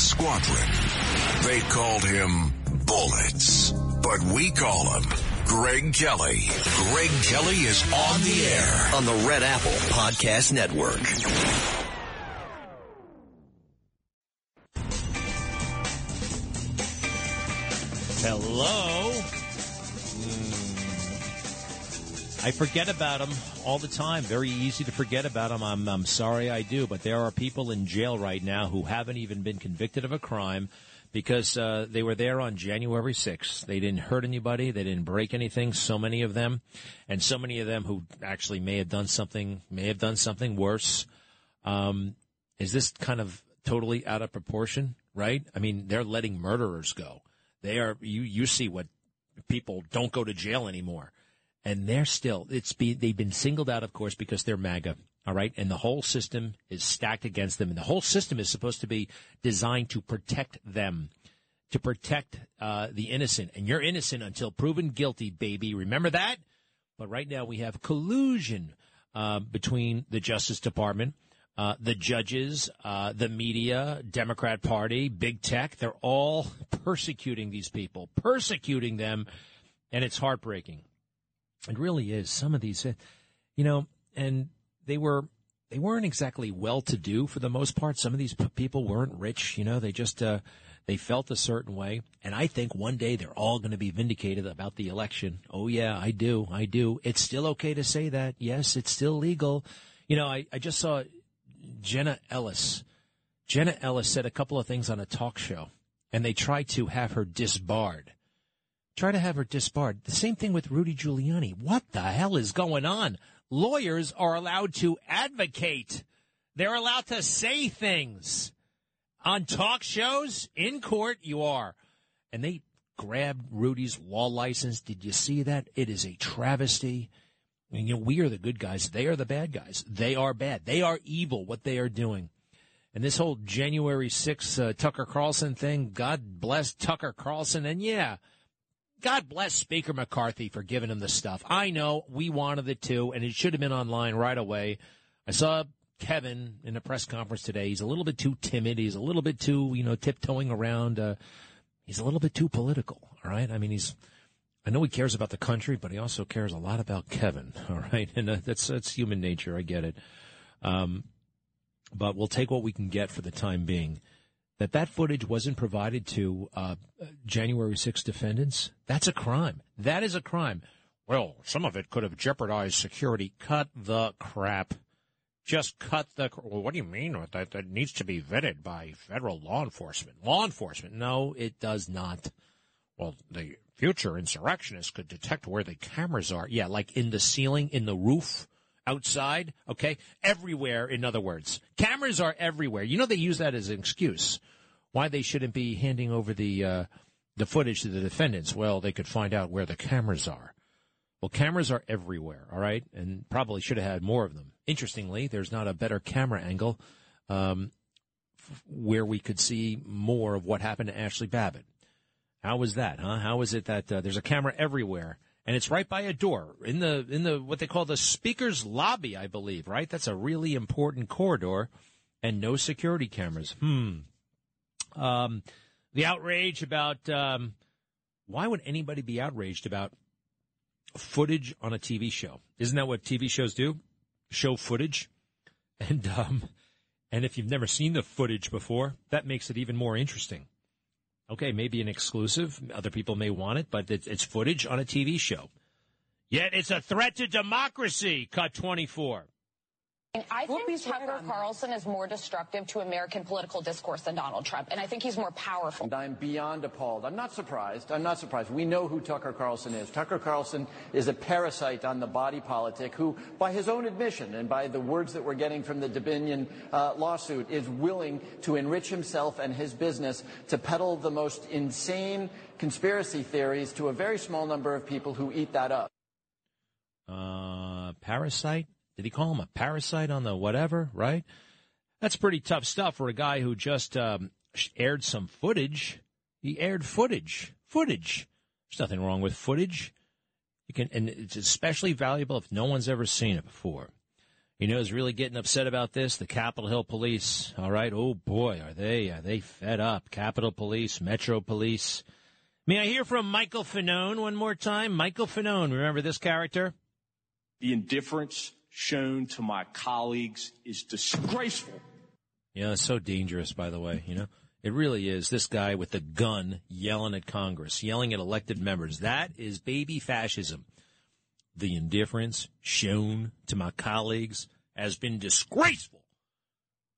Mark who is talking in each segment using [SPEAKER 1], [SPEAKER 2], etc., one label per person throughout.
[SPEAKER 1] Squadron, they called him Bullets, but we call him Greg Kelly. Greg Kelly is on the air
[SPEAKER 2] on the Red Apple Podcast Network.
[SPEAKER 3] Hello. I forget about them all the time. Very easy to forget about them. I'm, I'm sorry I do, but there are people in jail right now who haven't even been convicted of a crime because uh, they were there on January 6th. They didn't hurt anybody. They didn't break anything. So many of them, and so many of them who actually may have done something, may have done something worse. Um, is this kind of totally out of proportion? Right? I mean, they're letting murderers go. They are. You you see what people don't go to jail anymore and they're still it's be they've been singled out, of course, because they're MAGA. All right, and the whole system is stacked against them, and the whole system is supposed to be designed to protect them, to protect uh, the innocent. And you're innocent until proven guilty, baby. Remember that. But right now we have collusion uh, between the Justice Department, uh, the judges, uh, the media, Democrat Party, big tech. They're all persecuting these people, persecuting them, and it's heartbreaking. It really is. Some of these, uh, you know, and they were they weren't exactly well to do for the most part. Some of these people weren't rich. You know, they just uh, they felt a certain way. And I think one day they're all going to be vindicated about the election. Oh yeah, I do, I do. It's still okay to say that. Yes, it's still legal. You know, I, I just saw Jenna Ellis. Jenna Ellis said a couple of things on a talk show, and they tried to have her disbarred try to have her disbarred. The same thing with Rudy Giuliani. What the hell is going on? Lawyers are allowed to advocate. They're allowed to say things on talk shows in court. You are, and they grabbed Rudy's law license. Did you see that? It is a travesty. And, you know, we are the good guys. They are the bad guys. They are bad. They are evil. What they are doing. And this whole January 6th uh, Tucker Carlson thing, God bless Tucker Carlson. And yeah, God bless Speaker McCarthy for giving him the stuff. I know we wanted it too, and it should have been online right away. I saw Kevin in a press conference today. He's a little bit too timid. He's a little bit too, you know, tiptoeing around. Uh, he's a little bit too political. All right. I mean, he's. I know he cares about the country, but he also cares a lot about Kevin. All right, and uh, that's that's human nature. I get it. Um, but we'll take what we can get for the time being that that footage wasn't provided to uh, January 6 defendants, that's a crime. That is a crime. Well, some of it could have jeopardized security. Cut the crap. Just cut the. Well, what do you mean with that? That needs to be vetted by federal law enforcement. Law enforcement? No, it does not. Well, the future insurrectionists could detect where the cameras are. Yeah, like in the ceiling, in the roof outside, okay? Everywhere, in other words. Cameras are everywhere. You know, they use that as an excuse why they shouldn't be handing over the, uh, the footage to the defendants. Well, they could find out where the cameras are. Well, cameras are everywhere, all right? And probably should have had more of them. Interestingly, there's not a better camera angle um, f- where we could see more of what happened to Ashley Babbitt. How was that, huh? How is it that uh, there's a camera everywhere and it's right by a door in the in the what they call the speaker's lobby, I believe. Right, that's a really important corridor, and no security cameras. Hmm. Um, the outrage about um, why would anybody be outraged about footage on a TV show? Isn't that what TV shows do? Show footage, and um, and if you've never seen the footage before, that makes it even more interesting. Okay, maybe an exclusive. Other people may want it, but it's footage on a TV show. Yet it's a threat to democracy. Cut 24.
[SPEAKER 4] I think Tucker Carlson is more destructive to American political discourse than Donald Trump, and I think he's more powerful.
[SPEAKER 5] And I'm beyond appalled. I'm not surprised. I'm not surprised. We know who Tucker Carlson is. Tucker Carlson is a parasite on the body politic who, by his own admission and by the words that we're getting from the Dominion uh, lawsuit, is willing to enrich himself and his business to peddle the most insane conspiracy theories to a very small number of people who eat that up.
[SPEAKER 3] Uh, parasite? Did he call him a parasite on the whatever, right? That's pretty tough stuff for a guy who just um, aired some footage. He aired footage. Footage. There's nothing wrong with footage. You can, and it's especially valuable if no one's ever seen it before. You know who's really getting upset about this? The Capitol Hill Police. All right. Oh boy, are they are they fed up? Capitol Police, Metro Police. May I hear from Michael Fanone one more time? Michael Fanone. Remember this character?
[SPEAKER 6] The indifference shown to my colleagues is disgraceful.
[SPEAKER 3] Yeah, it's so dangerous, by the way, you know? It really is. This guy with the gun yelling at Congress, yelling at elected members. That is baby fascism. The indifference shown to my colleagues has been disgraceful.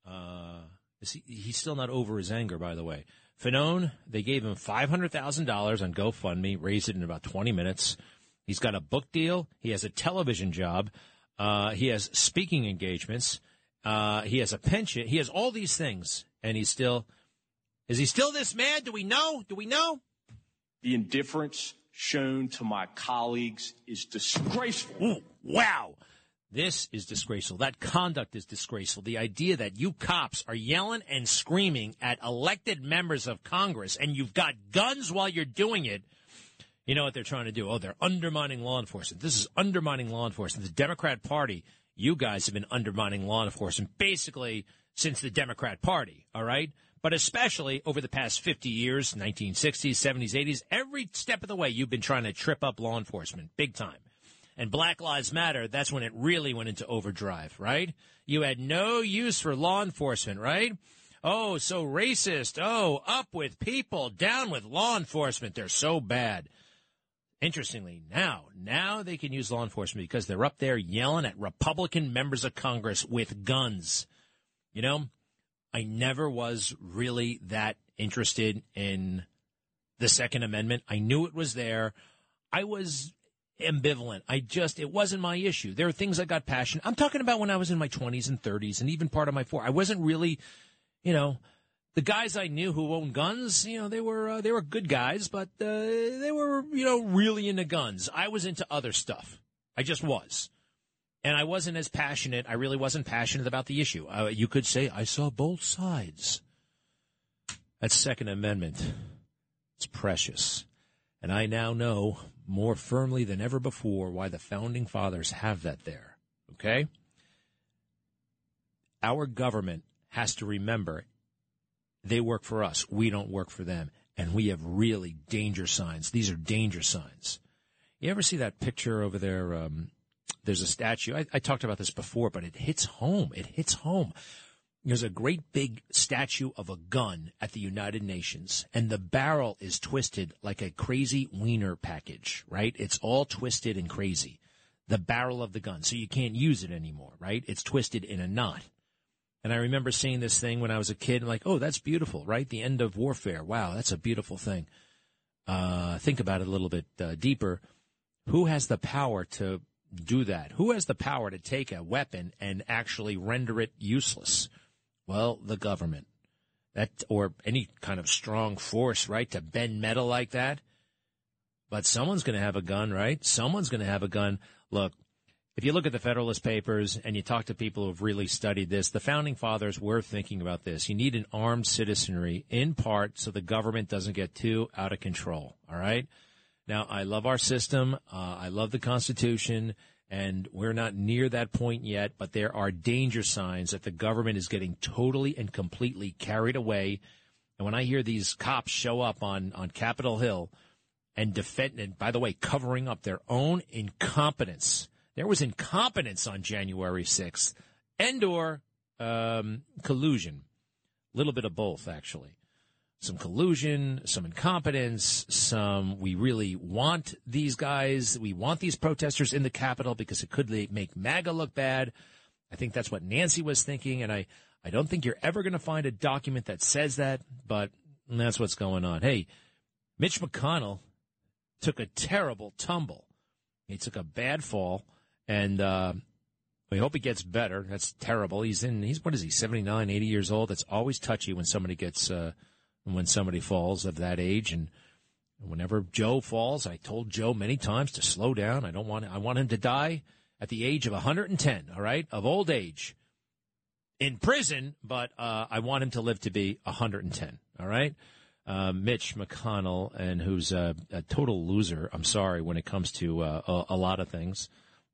[SPEAKER 3] Uh, he, he's still not over his anger, by the way. Fanone, they gave him $500,000 on GoFundMe, raised it in about 20 minutes. He's got a book deal. He has a television job. Uh, he has speaking engagements. Uh, he has a pension. He has all these things, and he's still. Is he still this mad? Do we know? Do we know?
[SPEAKER 6] The indifference shown to my colleagues is disgraceful.
[SPEAKER 3] Ooh, wow. This is disgraceful. That conduct is disgraceful. The idea that you cops are yelling and screaming at elected members of Congress and you've got guns while you're doing it you know what they're trying to do? Oh, they're undermining law enforcement. This is undermining law enforcement. The Democrat Party, you guys have been undermining law enforcement basically since the Democrat Party, all right? But especially over the past 50 years, 1960s, 70s, 80s, every step of the way, you've been trying to trip up law enforcement big time. And Black Lives Matter, that's when it really went into overdrive, right? You had no use for law enforcement, right? Oh, so racist. Oh, up with people, down with law enforcement. They're so bad. Interestingly, now, now they can use law enforcement because they're up there yelling at Republican members of Congress with guns. You know, I never was really that interested in the Second Amendment. I knew it was there. I was ambivalent. I just, it wasn't my issue. There are things I got passionate. I'm talking about when I was in my 20s and 30s and even part of my four. I wasn't really, you know, the guys I knew who owned guns, you know, they were uh, they were good guys, but uh, they were you know really into guns. I was into other stuff. I just was, and I wasn't as passionate. I really wasn't passionate about the issue. Uh, you could say I saw both sides. That Second Amendment, it's precious, and I now know more firmly than ever before why the founding fathers have that there. Okay, our government has to remember they work for us. We don't work for them. And we have really danger signs. These are danger signs. You ever see that picture over there? Um, there's a statue. I, I talked about this before, but it hits home. It hits home. There's a great big statue of a gun at the United Nations, and the barrel is twisted like a crazy wiener package, right? It's all twisted and crazy. The barrel of the gun. So you can't use it anymore, right? It's twisted in a knot. And I remember seeing this thing when I was a kid, and like, oh, that's beautiful, right? The end of warfare. Wow, that's a beautiful thing. Uh, think about it a little bit uh, deeper. Who has the power to do that? Who has the power to take a weapon and actually render it useless? Well, the government. That or any kind of strong force, right? To bend metal like that. But someone's going to have a gun, right? Someone's going to have a gun. Look, if you look at the Federalist Papers and you talk to people who've really studied this, the founding fathers were thinking about this. You need an armed citizenry in part so the government doesn't get too out of control. All right. Now, I love our system. Uh, I love the Constitution, and we're not near that point yet, but there are danger signs that the government is getting totally and completely carried away. And when I hear these cops show up on, on Capitol Hill and defend, and by the way, covering up their own incompetence, there was incompetence on January 6th and or um, collusion. A little bit of both, actually. Some collusion, some incompetence, some we really want these guys, we want these protesters in the Capitol because it could make MAGA look bad. I think that's what Nancy was thinking, and I, I don't think you're ever going to find a document that says that, but that's what's going on. Hey, Mitch McConnell took a terrible tumble. He took a bad fall, and uh, we hope he gets better. That's terrible. He's in. He's what is he? 79, 80 years old. That's always touchy when somebody gets uh, when somebody falls of that age. And whenever Joe falls, I told Joe many times to slow down. I don't want. I want him to die at the age of 110. All right, of old age, in prison. But uh, I want him to live to be 110. All right uh, Mitch McConnell, and who's a, a, total loser. I'm sorry when it comes to uh, a, a, lot of things.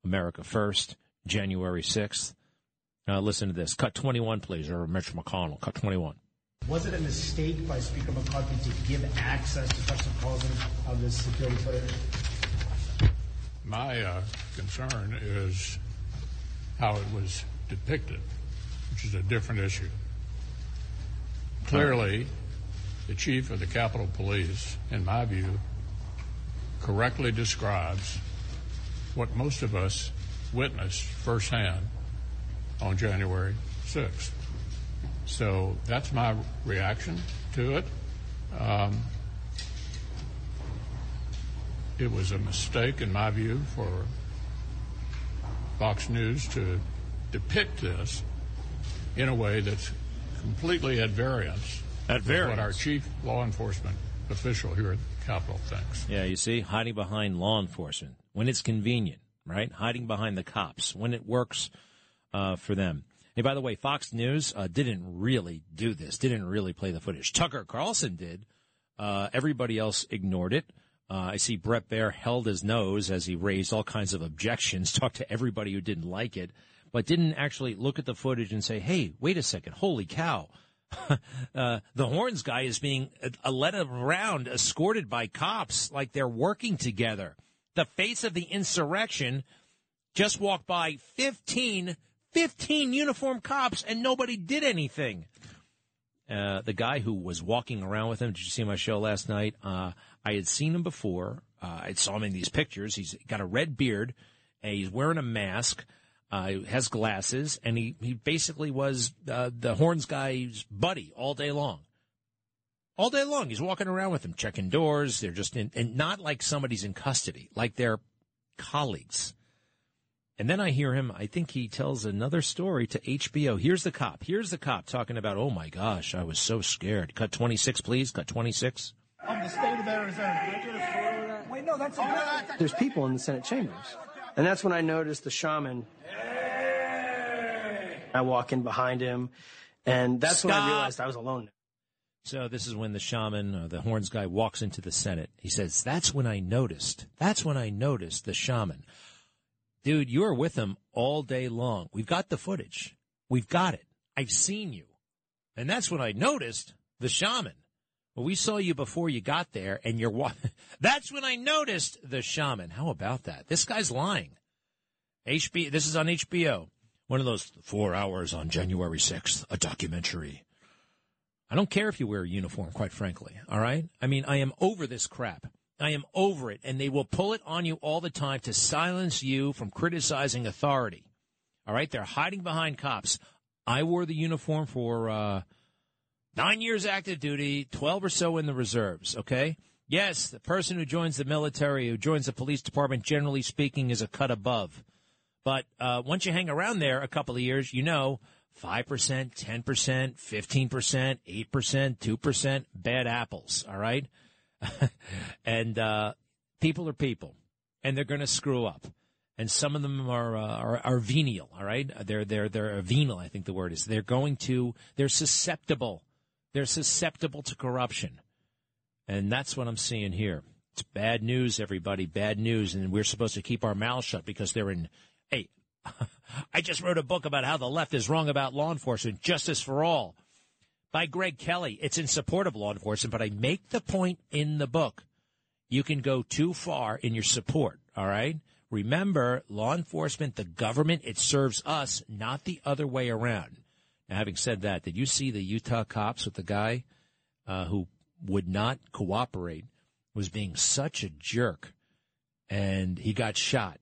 [SPEAKER 3] America First, January 6th. Uh, listen to this. Cut 21, please, or Mitch McConnell. Cut 21.
[SPEAKER 7] Was it a mistake by Speaker McCarthy to give access to Tucker Carlson of this security footage?
[SPEAKER 8] My uh, concern is how it was depicted, which is a different issue. Clearly, the chief of the Capitol Police, in my view, correctly describes what most of us witnessed firsthand on January 6th. So that's my reaction to it. Um, it was a mistake, in my view, for Fox News to depict this in a way that's completely at variance
[SPEAKER 3] at variance.
[SPEAKER 8] What our chief law enforcement official here at the Capitol thinks.
[SPEAKER 3] Yeah, you see, hiding behind law enforcement when it's convenient, right? Hiding behind the cops when it works uh, for them. Hey, by the way, Fox News uh, didn't really do this, didn't really play the footage. Tucker Carlson did. Uh, everybody else ignored it. Uh, I see Bret Baier held his nose as he raised all kinds of objections, talked to everybody who didn't like it, but didn't actually look at the footage and say, hey, wait a second, holy cow uh, the horns guy is being uh, led around, escorted by cops like they're working together. The face of the insurrection just walked by 15, 15 uniformed cops and nobody did anything. Uh, the guy who was walking around with him, did you see my show last night? Uh, I had seen him before. Uh, I saw him in these pictures. He's got a red beard and he's wearing a mask uh, has glasses, and he, he basically was uh, the horns guy's buddy all day long. All day long, he's walking around with them, checking doors. They're just in, and not like somebody's in custody, like they're colleagues. And then I hear him, I think he tells another story to HBO. Here's the cop. Here's the cop talking about, oh my gosh, I was so scared. Cut 26, please. Cut 26.
[SPEAKER 7] Of the state of Arizona. Wait, no, that's a oh, There's people in the Senate chambers. And that's when I noticed the shaman I walk in behind him, and that's
[SPEAKER 3] Stop.
[SPEAKER 7] when I realized I was alone.
[SPEAKER 3] So this is when the shaman, uh, the horns guy, walks into the Senate. He says, "That's when I noticed. That's when I noticed the shaman." Dude, you were with him all day long. We've got the footage. We've got it. I've seen you, and that's when I noticed the shaman. Well, we saw you before you got there, and you're. Wa- that's when I noticed the shaman. How about that? This guy's lying. HBO. This is on HBO. One of those four hours on January 6th, a documentary. I don't care if you wear a uniform, quite frankly. All right? I mean, I am over this crap. I am over it. And they will pull it on you all the time to silence you from criticizing authority. All right? They're hiding behind cops. I wore the uniform for uh, nine years active duty, 12 or so in the reserves. Okay? Yes, the person who joins the military, who joins the police department, generally speaking, is a cut above. But uh, once you hang around there a couple of years, you know 5%, 10%, 15%, 8%, 2%, bad apples, all right? and uh, people are people, and they're going to screw up. And some of them are, uh, are, are venial, all right? They're they're they're venal, I think the word is. They're going to they're susceptible. They're susceptible to corruption. And that's what I'm seeing here. It's bad news, everybody, bad news, and we're supposed to keep our mouths shut because they're in Hey, I just wrote a book about how the left is wrong about law enforcement, Justice for All, by Greg Kelly. It's in support of law enforcement, but I make the point in the book you can go too far in your support, all right? Remember, law enforcement, the government, it serves us, not the other way around. Now, having said that, did you see the Utah cops with the guy uh, who would not cooperate, was being such a jerk, and he got shot?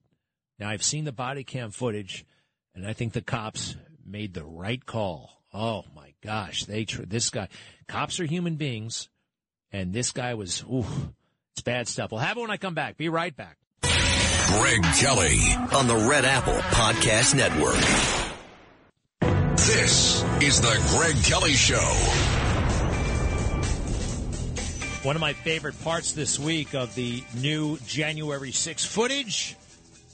[SPEAKER 3] Now, I've seen the body cam footage, And I think the cops made the right call. Oh my gosh, they tr- this guy. Cops are human beings, and this guy was. Ooh, it's bad stuff. We'll have it when I come back. Be right back.
[SPEAKER 1] Greg Kelly
[SPEAKER 2] on the Red Apple Podcast Network.
[SPEAKER 1] This is the Greg Kelly Show.
[SPEAKER 3] One of my favorite parts this week of the new January 6 footage.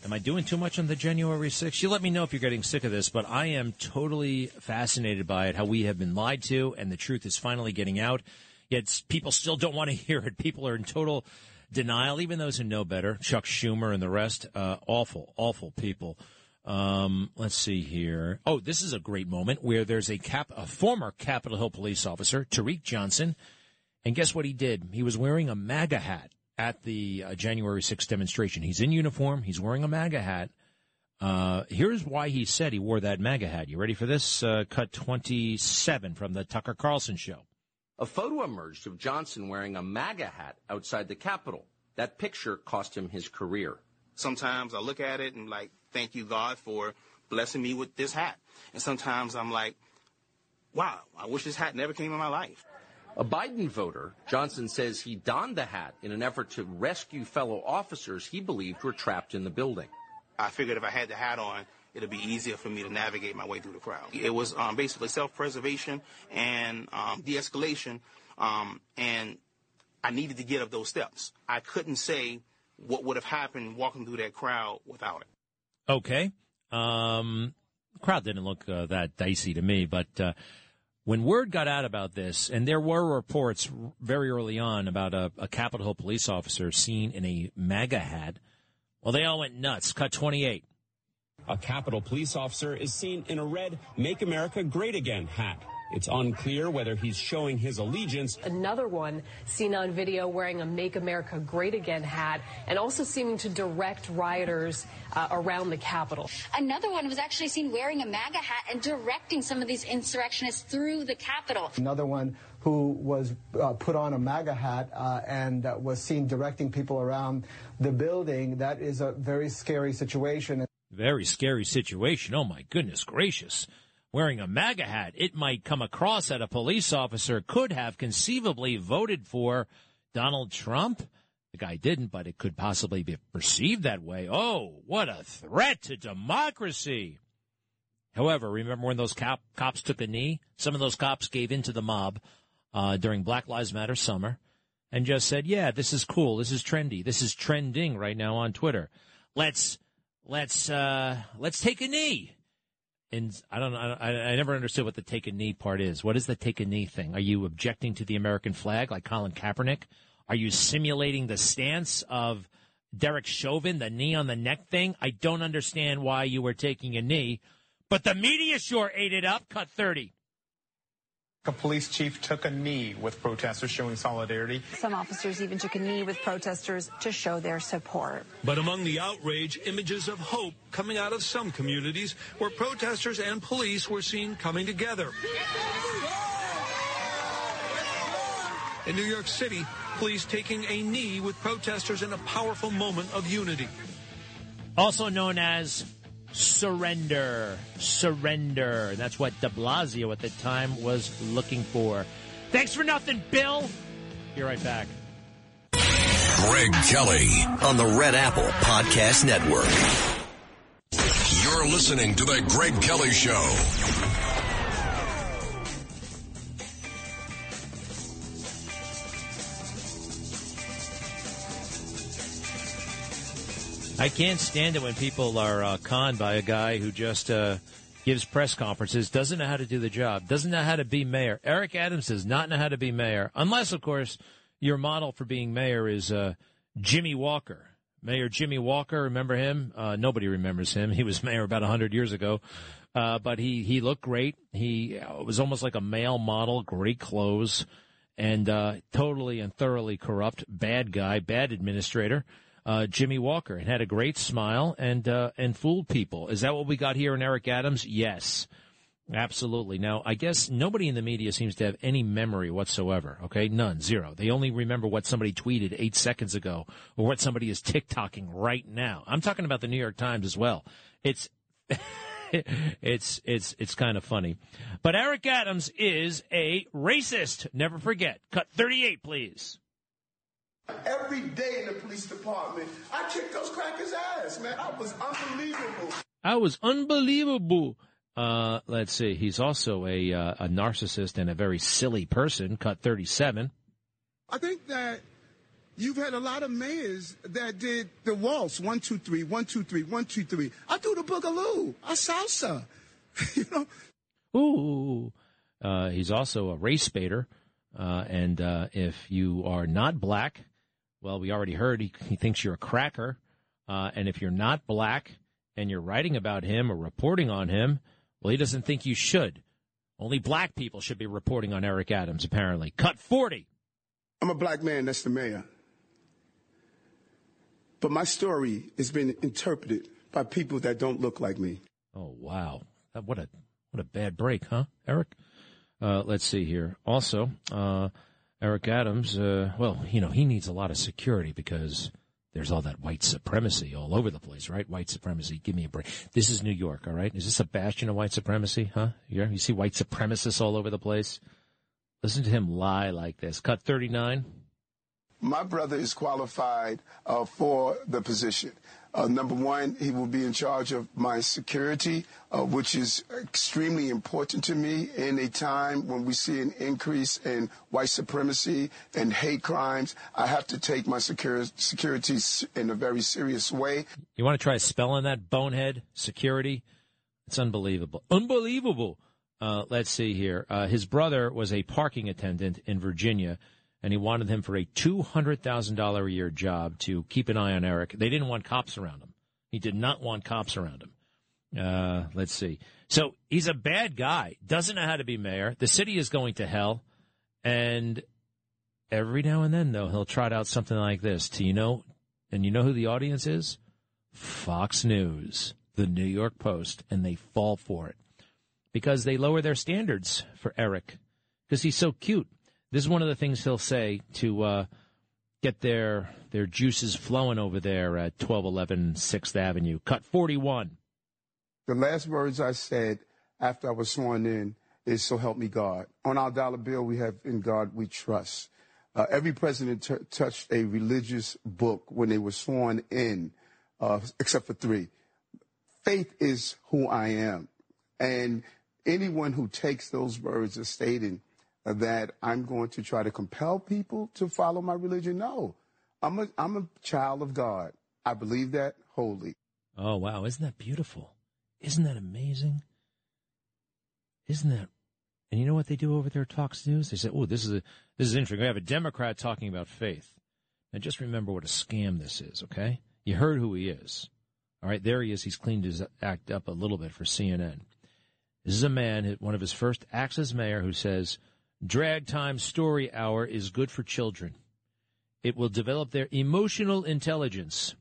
[SPEAKER 3] Am I doing too much on the January 6th? You let me know if you're getting sick of this, but I am totally fascinated by it, how we have been lied to, and the truth is finally getting out. Yet people still don't want to hear it. People are in total denial, even those who know better. Chuck Schumer and the rest, uh, awful, awful people. Um, let's see here. Oh, this is a great moment where there's a cap, a former Capitol Hill police officer, Tarik Johnson, and guess what he did? He was wearing a MAGA hat at the uh, January 6th demonstration. He's in uniform. He's wearing a MAGA hat. Uh, here's why he said he wore that MAGA hat. You ready for this? Uh, cut 27 from the Tucker Carlson show.
[SPEAKER 9] A photo emerged of Johnson wearing a MAGA hat outside the Capitol. That picture cost him his career.
[SPEAKER 10] Sometimes I look at it and like, thank you, God, for blessing me with this hat. And sometimes I'm like, wow, I wish this hat never came in my life.
[SPEAKER 9] A Biden voter, Johnson says he donned the hat in an effort to rescue fellow officers he believed were trapped in the building.
[SPEAKER 10] I figured if I had the hat on, it'd be easier for me to navigate my way through the crowd. It was um, basically self-preservation and um, de-escalation, um, and I needed to get up those steps. I couldn't say what would have happened walking through that crowd without it.
[SPEAKER 3] Okay. Um, crowd didn't look uh, that dicey to me, but uh, when word got out about this, and there were reports very early on about a, a Capitol Hill police officer seen in a MAGA hat, well, they all went nuts. Cut 28.
[SPEAKER 11] A Capitol police officer is seen in a red Make America Great Again hat. It's unclear whether he's showing his allegiance.
[SPEAKER 12] Another one seen on video wearing a Make America Great Again hat and also seeming to direct rioters uh, around the Capitol.
[SPEAKER 13] Another one was actually seen wearing a MAGA hat and directing some of these insurrectionists through the Capitol.
[SPEAKER 14] Another one who was uh, put on a MAGA hat uh, and uh, was seen directing people around the building. That is a very scary situation.
[SPEAKER 3] Very scary situation. Oh, my goodness gracious wearing a MAGA hat, it might come across that a police officer could have conceivably voted for Donald Trump. The guy didn't, but it could possibly be perceived that way. Oh, what a threat to democracy. However, remember when those cop, cops took a knee? Some of those cops gave in to the mob uh, during Black Lives Matter summer and just said, "Yeah, this is cool. This is trendy. This is trending right now on Twitter. Let's let's uh, let's take a knee." And I don't know. I, I never understood what the take a knee part is. What is the take a knee thing? Are you objecting to the American flag like Colin Kaepernick? Are you simulating the stance of Derek Chauvin, the knee on the neck thing? I don't understand why you were taking a knee, but the media sure ate it up. Cut 30.
[SPEAKER 15] A police chief took a knee with protesters showing solidarity.
[SPEAKER 16] Some officers even took a knee with protesters to show their support.
[SPEAKER 17] But among the outrage, images of hope coming out of some communities where protesters and police were seen coming together. In New York City, police taking a knee with protesters in a powerful moment of unity.
[SPEAKER 3] Also known as surrender, surrender. That's what de Blasio at the time was looking for. Thanks for nothing, Bill. Be right back.
[SPEAKER 1] Greg Kelly
[SPEAKER 2] on the Red Apple Podcast Network.
[SPEAKER 1] You're listening to the Greg Kelly Show.
[SPEAKER 3] I can't stand it when people are uh, conned by a guy who just uh, gives press conferences, doesn't know how to do the job, doesn't know how to be mayor. Eric Adams does not know how to be mayor, unless, of course, your model for being mayor is uh, Jimmy Walker. Mayor Jimmy Walker, remember him? Uh, nobody remembers him. He was mayor about 100 years ago. Uh, but he, he looked great. He uh, was almost like a male model, great clothes, and totally and thoroughly corrupt, bad guy, bad administrator uh, Jimmy Walker and had a great smile and uh, and fooled people. Is that what we got here in Eric Adams? Yes, absolutely. Now, I guess nobody in the media seems to have any memory whatsoever. Okay, none, zero. They only remember what somebody tweeted eight seconds ago or what somebody is TikToking right now. I'm talking about the New York Times as well. It's it's it's it's kind of funny. But Eric Adams is a racist. Never forget. Cut 38, please.
[SPEAKER 18] Every day in the police department, I kicked those crackers' ass, man. I was unbelievable.
[SPEAKER 3] I was unbelievable. Uh, let's see. He's also a uh, a narcissist and a very silly person. Cut 37.
[SPEAKER 18] I think that you've had a lot of mayors that did the waltz one two three one two three one two three. I do the boogaloo. I salsa. you know.
[SPEAKER 3] Ooh. Uh, he's also a race baiter. Uh, and uh, if you are not black, well, we already heard he, he thinks you're a cracker. Uh, and if you're not black and you're writing about him or reporting on him, well, he doesn't think you should. Only black people should be reporting on Eric Adams, apparently. Cut 40.
[SPEAKER 18] I'm a black man, that's the mayor. But my story has been interpreted by people that don't look like me.
[SPEAKER 3] Oh, wow. What a what a bad break, huh, Eric? Uh, let's see here. Also, uh, Eric Adams, uh, well, you know, he needs a lot of security because there's all that white supremacy all over the place, right? White supremacy. Give me a break. This is New York, all right? Is this a bastion of white supremacy, huh? Yeah, you see white supremacists all over the place? Listen to him lie like this. Cut 39.
[SPEAKER 18] My brother is qualified uh, for the position. Uh, number one, he will be in charge of my security, uh, which is extremely important to me in a time when we see an increase in white supremacy and hate crimes. I have to take my secur- security in a very serious way.
[SPEAKER 3] You want to try spelling that bonehead security? It's unbelievable. Unbelievable. Uh, let's see here. Uh, his brother was a parking attendant in Virginia, and he wanted him for a $200,000 a year job to keep an eye on Eric. They didn't want cops around him. He did not want cops around him. Uh, let's see. So he's a bad guy, doesn't know how to be mayor. The city is going to hell. And every now and then, though, he'll trot out something like this to, you know, and you know who the audience is? Fox News, the New York Post, and they fall for it because they lower their standards for Eric because he's so cute. This is one of the things he'll say to uh, get their their juices flowing over there at 1211 6th Avenue. Cut 41.
[SPEAKER 18] The last words I said after I was sworn in is "So help me God." On our dollar bill, we have "In God We Trust." Uh, every president t- touched a religious book when they were sworn in, uh, except for three. Faith is who I am, and anyone who takes those words as stating that I'm going to try to compel people to follow my religion, no, I'm a I'm a child of God. I believe that wholly.
[SPEAKER 3] Oh, wow. Isn't that beautiful? Isn't that amazing? Isn't that? And you know what they do over there at Fox News? They say, "Oh, this is a this is interesting. We have a Democrat talking about faith." Now, just remember what a scam this is. Okay, you heard who he is. All right, there he is. He's cleaned his act up a little bit for CNN. This is a man, one of his first acts as mayor, who says, "Drag time story hour is good for children. It will develop their emotional intelligence."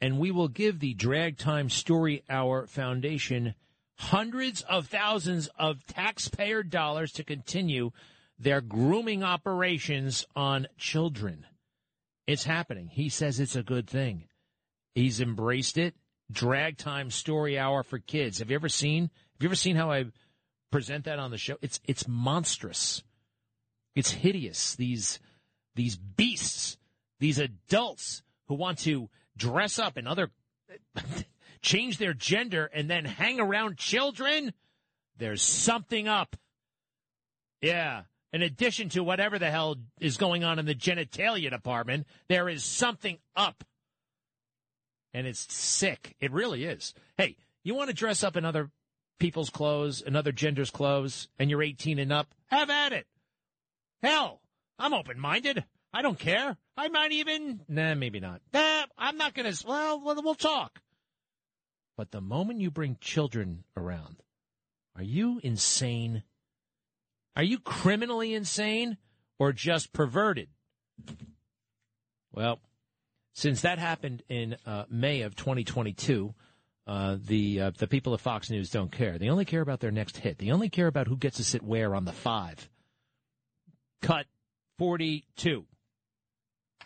[SPEAKER 3] and we will give the Drag Time Story Hour Foundation hundreds of thousands of taxpayer dollars to continue their grooming operations on children. It's happening. He says it's a good thing. He's embraced it. Drag Time Story Hour for kids. Have you ever seen? Have you ever seen how I present that on the show? It's it's monstrous. It's hideous. These these beasts, these adults who want to dress up and other change their gender and then hang around children, there's something up. Yeah. In addition to whatever the hell is going on in the genitalia department, there is something up. And it's sick. It really is. Hey, you want to dress up in other people's clothes, in other genders' clothes, and you're 18 and up? Have at it. Hell, I'm open minded. I don't care. I might even, nah, maybe not. Nah, I'm not going to, well, we'll we'll talk. But the moment you bring children around, are you insane? Are you criminally insane or just perverted? Well, since that happened in uh, May of 2022, uh, the uh, the people of Fox News don't care. They only care about their next hit. They only care about who gets to sit where on the five. Cut 42.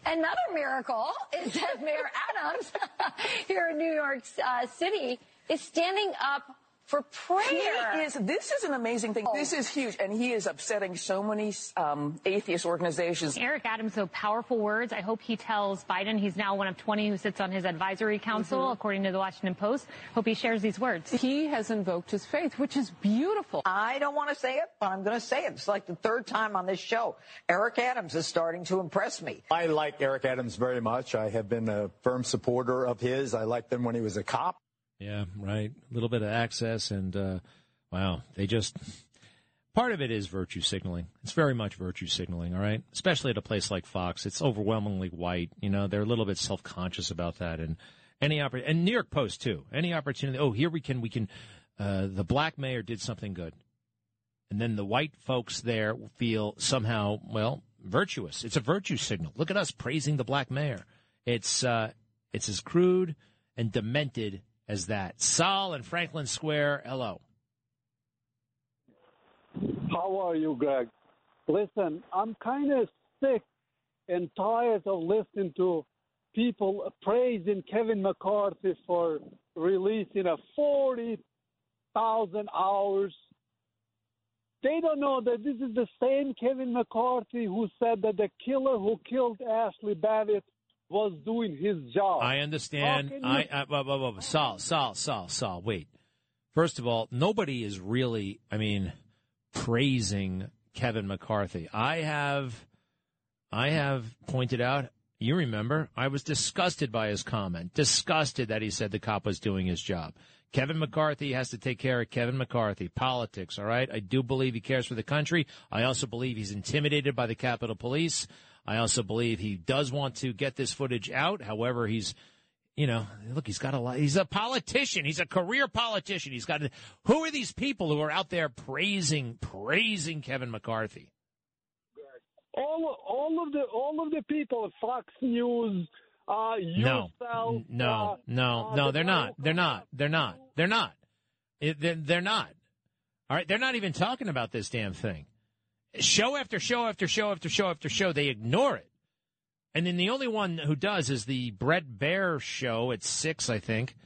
[SPEAKER 19] Another miracle is that Mayor Adams here in New York uh, City
[SPEAKER 4] is standing up for prayer.
[SPEAKER 19] He is, this is an amazing thing. This is huge, and he is upsetting so many um, atheist organizations.
[SPEAKER 20] Eric Adams, so powerful words. I hope he tells Biden he's now one of 20 who sits on his advisory council,
[SPEAKER 19] Mhm.
[SPEAKER 20] according to the Washington Post. Hope he shares these words.
[SPEAKER 21] He has invoked his faith, which is beautiful.
[SPEAKER 22] I don't want to say it, but I'm going to say it. It's like the third time on this show. Eric Adams is starting to impress me.
[SPEAKER 23] I like Eric Adams very much. I have been a firm supporter of his. I liked him when he was a cop.
[SPEAKER 3] Yeah, right. A little bit of access, and uh, wow, they just part of it is virtue signaling. It's very much virtue signaling, all right. Especially at a place like Fox, it's overwhelmingly white. You know, they're a little bit self conscious about that, and any oppor- and New York Post too. Any opportunity. Oh, here we can we can. Uh, the black mayor did something good, and then the white folks there feel somehow well virtuous. It's a virtue signal. Look at us praising the black mayor. It's uh, it's as crude and demented as that. Sol and Franklin Square. Hello.
[SPEAKER 24] How are you, Greg? Listen, I'm kind of sick and tired of listening to people praising Kevin McCarthy for releasing a 40,000 hours. They don't know that this is the same Kevin McCarthy who said that the killer who killed Ashley Babbitt was doing his job.
[SPEAKER 3] I understand.
[SPEAKER 24] How can you-
[SPEAKER 3] I, I whoa, whoa, whoa. Sol, Sol, Sol, Sol. Wait. First of all, nobody is really, I mean, praising Kevin McCarthy. I have, I have pointed out. You remember, I was disgusted by his comment. Disgusted that he said the cop was doing his job. Kevin McCarthy has to take care of Kevin McCarthy. Politics, all right? I do believe he cares for the country. I also believe he's intimidated by the Capitol Police. I also believe he does want to get this footage out. However, he's, you know, look, he's got a lot. He's a politician. He's a career politician. He's got. Who are these people who are out there praising, praising Kevin McCarthy?
[SPEAKER 24] all all of the all of the people at Fox News, uh,
[SPEAKER 3] No,
[SPEAKER 24] yourself,
[SPEAKER 3] no,
[SPEAKER 24] uh,
[SPEAKER 3] no,
[SPEAKER 24] uh,
[SPEAKER 3] no.
[SPEAKER 24] the
[SPEAKER 3] They're not. They're not. They're not. They're not. They're not. All right. They're not even talking about this damn thing. Show after show after show after show after show, they ignore it. And then the only one who does is the Bret Baier show at six, I think.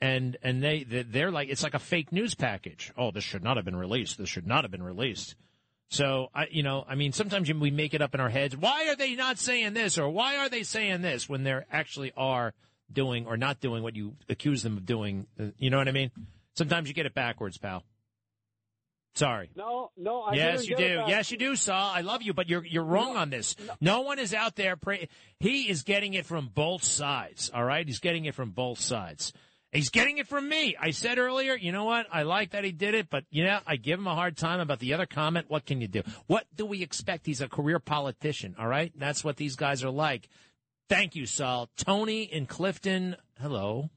[SPEAKER 3] And and they they're like it's like a fake news package. Oh, this should not have been released. This should not have been released. So I, you know, I mean, sometimes we make it up in our heads. Why are they not saying this, or why are they saying this when they actually are doing or not doing what you accuse them of doing? Uh, You know what I mean? Sometimes you get it backwards, pal. Sorry.
[SPEAKER 24] No, no. I
[SPEAKER 3] yes, you do. Yes, you do, Saul. I love you, but you're you're wrong on this. No. one is out there. Pray- he is getting it from both sides. All right, he's getting it from both sides. He's getting it from me. I said earlier, you know what? I like that he did it, but you know, I give him a hard time about the other comment. What can you do? What do we expect? He's a career politician. All right, that's what these guys are like. Thank you, Saul. Tony in Clifton. Hello.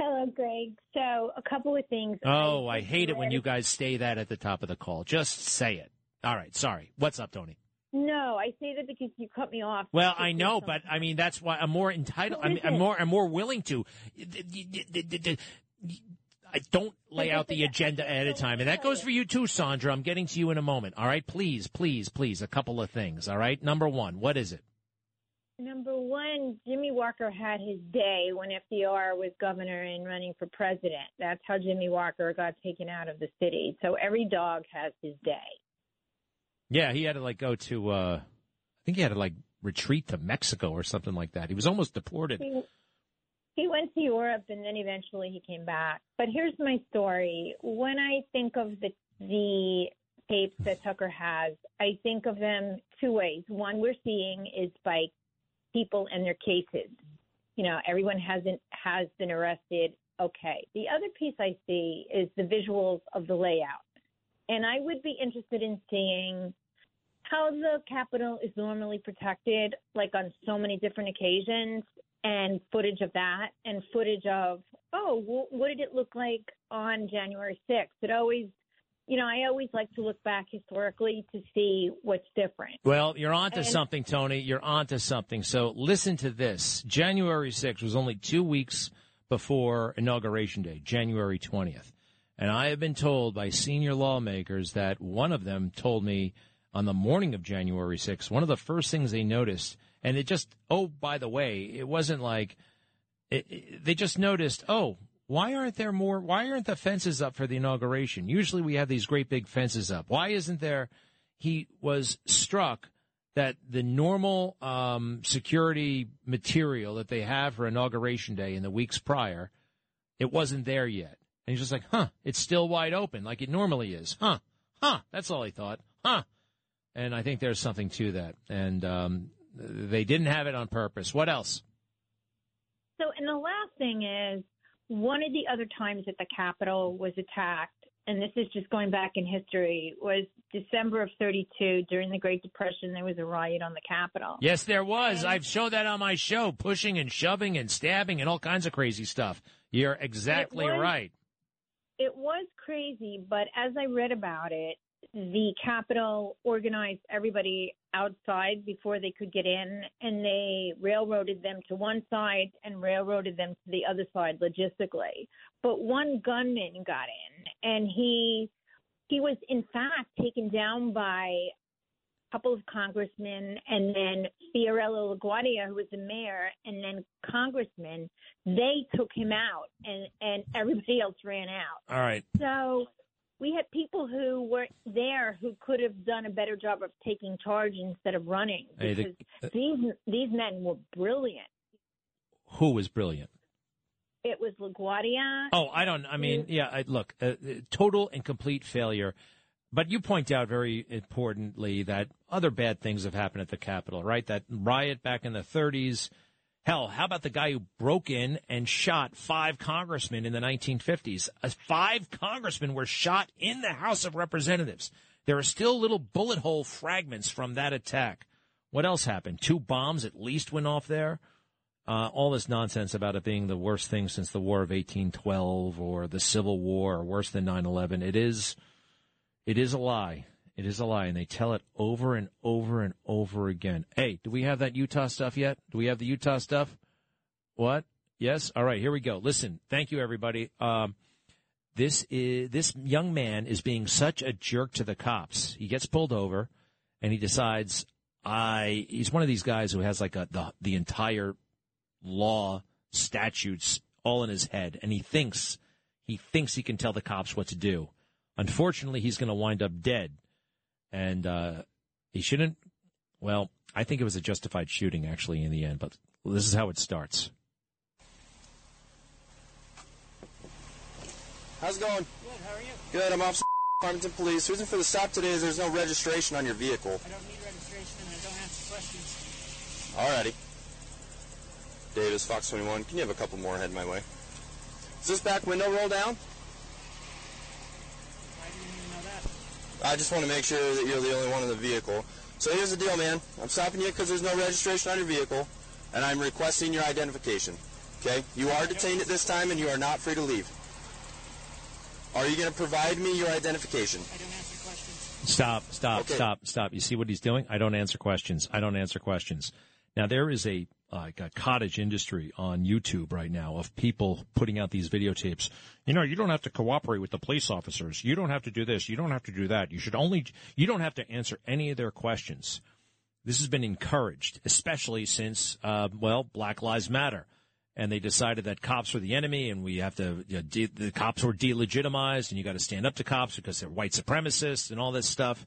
[SPEAKER 25] Hello, Greg. So, a couple of things.
[SPEAKER 3] Oh, I hate it when you guys say that at the top of the call. Just say it. All right. Sorry. What's up, Tony?
[SPEAKER 25] No, I say that because you cut me off.
[SPEAKER 3] Well, I know, but I mean that's why I'm more entitled. I'm, I'm more. I'm more willing to. I don't lay out the agenda ahead of time, and that goes for you too, Sandra. I'm getting to you in a moment. All right, please, please, please. A couple of things. All right. Number one, what is it?
[SPEAKER 25] Number one, Jimmy Walker had his day when FDR was governor and running for president. That's how Jimmy Walker got taken out of the city. So every dog has his day.
[SPEAKER 3] Yeah, he had to like go to. uh I think he had to like retreat to Mexico or something like that. He was almost deported.
[SPEAKER 25] He, he went to Europe and then eventually he came back. But here's my story. When I think of the the tapes that Tucker has, I think of them two ways. One we're seeing is by people and their cases. You know, everyone hasn't has been arrested. Okay. The other piece I see is the visuals of the layout. And I would be interested in seeing how the Capitol is normally protected, like on so many different occasions, and footage of that, and footage of, oh, wh- what did it look like on January 6th? It always, you know, I always like to look back historically to see what's different.
[SPEAKER 3] Well, you're onto
[SPEAKER 25] And-
[SPEAKER 3] something, Tony. You're onto something. So listen to this. January 6th was only two weeks before Inauguration Day, January 20th. And I have been told by senior lawmakers that one of them told me on the morning of January 6th, one of the first things they noticed, and it just, oh, by the way, it wasn't like, it, it- they just noticed, oh, Why aren't there more? Why aren't the fences up for the inauguration? Usually we have these great big fences up. Why isn't there? He was struck that the normal um, security material that they have for inauguration day in the weeks prior, it wasn't there yet. And he's just like, huh, it's still wide open like it normally is. Huh, huh. That's all he thought. Huh. And I think there's something to that. And um, they didn't have it on purpose. What else?
[SPEAKER 25] So, and the last thing is one of the other times that the Capitol was attacked, and this is just going back in history, was December of 32 during the Great Depression. There was a riot on the Capitol.
[SPEAKER 3] Yes, there was. I've shown that on my show, pushing and shoving and stabbing and all kinds of crazy stuff. You're exactly
[SPEAKER 25] was-
[SPEAKER 3] right.
[SPEAKER 25] It was crazy, but as I read about it, the Capitol organized everybody outside before they could get in, and they railroaded them to one side and railroaded them to the other side logistically. But one gunman got in, and he he was in fact taken down by a couple of congressmen, and then Fiorello LaGuardia, who was the mayor, and then congressmen. They took him out, and and everybody else ran out.
[SPEAKER 3] All right.
[SPEAKER 25] So we had people who were there who could have done a better job of taking charge instead of running
[SPEAKER 3] Hey, the-
[SPEAKER 25] because these these men were brilliant.
[SPEAKER 3] Who was brilliant?
[SPEAKER 25] It was LaGuardia.
[SPEAKER 3] Oh, I don't. I mean, yeah. I, look, uh, uh, total and complete failure. But you point out very importantly that other bad things have happened at the Capitol, right? That riot back in the 30s. Hell, how about the guy who broke in and shot five congressmen in the 1950s? Uh, Five congressmen were shot in the House of Representatives. There are still little bullet hole fragments from that attack. What else happened? Two bombs at least went off there. Uh, all this nonsense about it being the worst thing since the War of 1812 or the Civil War or worse than 9/11. It is, it is a lie. It is a lie, and they tell it over and over and over again. Hey, do we have that Utah stuff yet? Do we have the Utah stuff? What? Yes. All right. Here we go. Listen. Thank you, everybody. Um, this is this young man is being such a jerk to the cops. He gets pulled over, and he decides I. He's one of these guys who has like a the the entire law statutes all in his head, and he thinks he thinks he can tell the cops what to do. Unfortunately, he's going to wind up dead, and uh, he shouldn't. Well, I think it was a justified shooting actually in the end, but this is how it starts.
[SPEAKER 26] How's it going? Good, how are you? Good, I'm Officer Farmington Police. Reason for the stop today is there's no registration on your vehicle.
[SPEAKER 27] I don't need registration and I don't answer questions.
[SPEAKER 26] Alrighty. Davis, Fox 21. Can you have a couple more heading my way? Is this back window roll down?
[SPEAKER 27] Why do you need to know that?
[SPEAKER 26] I just want to make sure that you're the only one in the vehicle. So here's the deal, man. I'm stopping you because there's no registration on your vehicle, and I'm requesting your identification. Okay? You are detained at this time, and you are not free to leave. Are you going to provide me your identification?
[SPEAKER 27] I don't answer questions.
[SPEAKER 3] Stop, stop,
[SPEAKER 26] Okay.
[SPEAKER 3] stop, stop. You see what he's doing? I don't answer questions. I don't answer questions. Now there is a like a cottage industry on YouTube right now of people putting out these videotapes. You know, you don't have to cooperate with the police officers. You don't have to do this. You don't have to do that. You should only you don't have to answer any of their questions. This has been encouraged, especially since uh, well, Black Lives Matter, and they decided that cops were the enemy, and we have to you know, de- the cops were delegitimized, and you got to stand up to cops because they're white supremacists and all this stuff.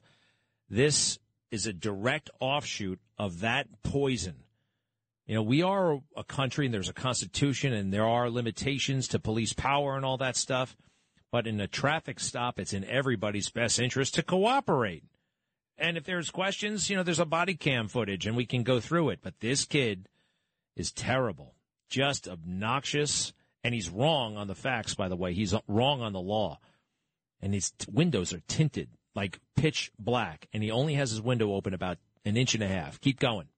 [SPEAKER 3] This is a direct offshoot of that poison. You know, we are a country and there's a constitution and there are limitations to police power and all that stuff. But in a traffic stop, it's in everybody's best interest to cooperate. And if there's questions, you know, there's a body cam footage and we can go through it. But this kid is terrible, just obnoxious. And he's wrong on the facts, by the way. He's wrong on the law. And his t- windows are tinted like pitch black. And he only has his window open about an inch and a half. Keep going.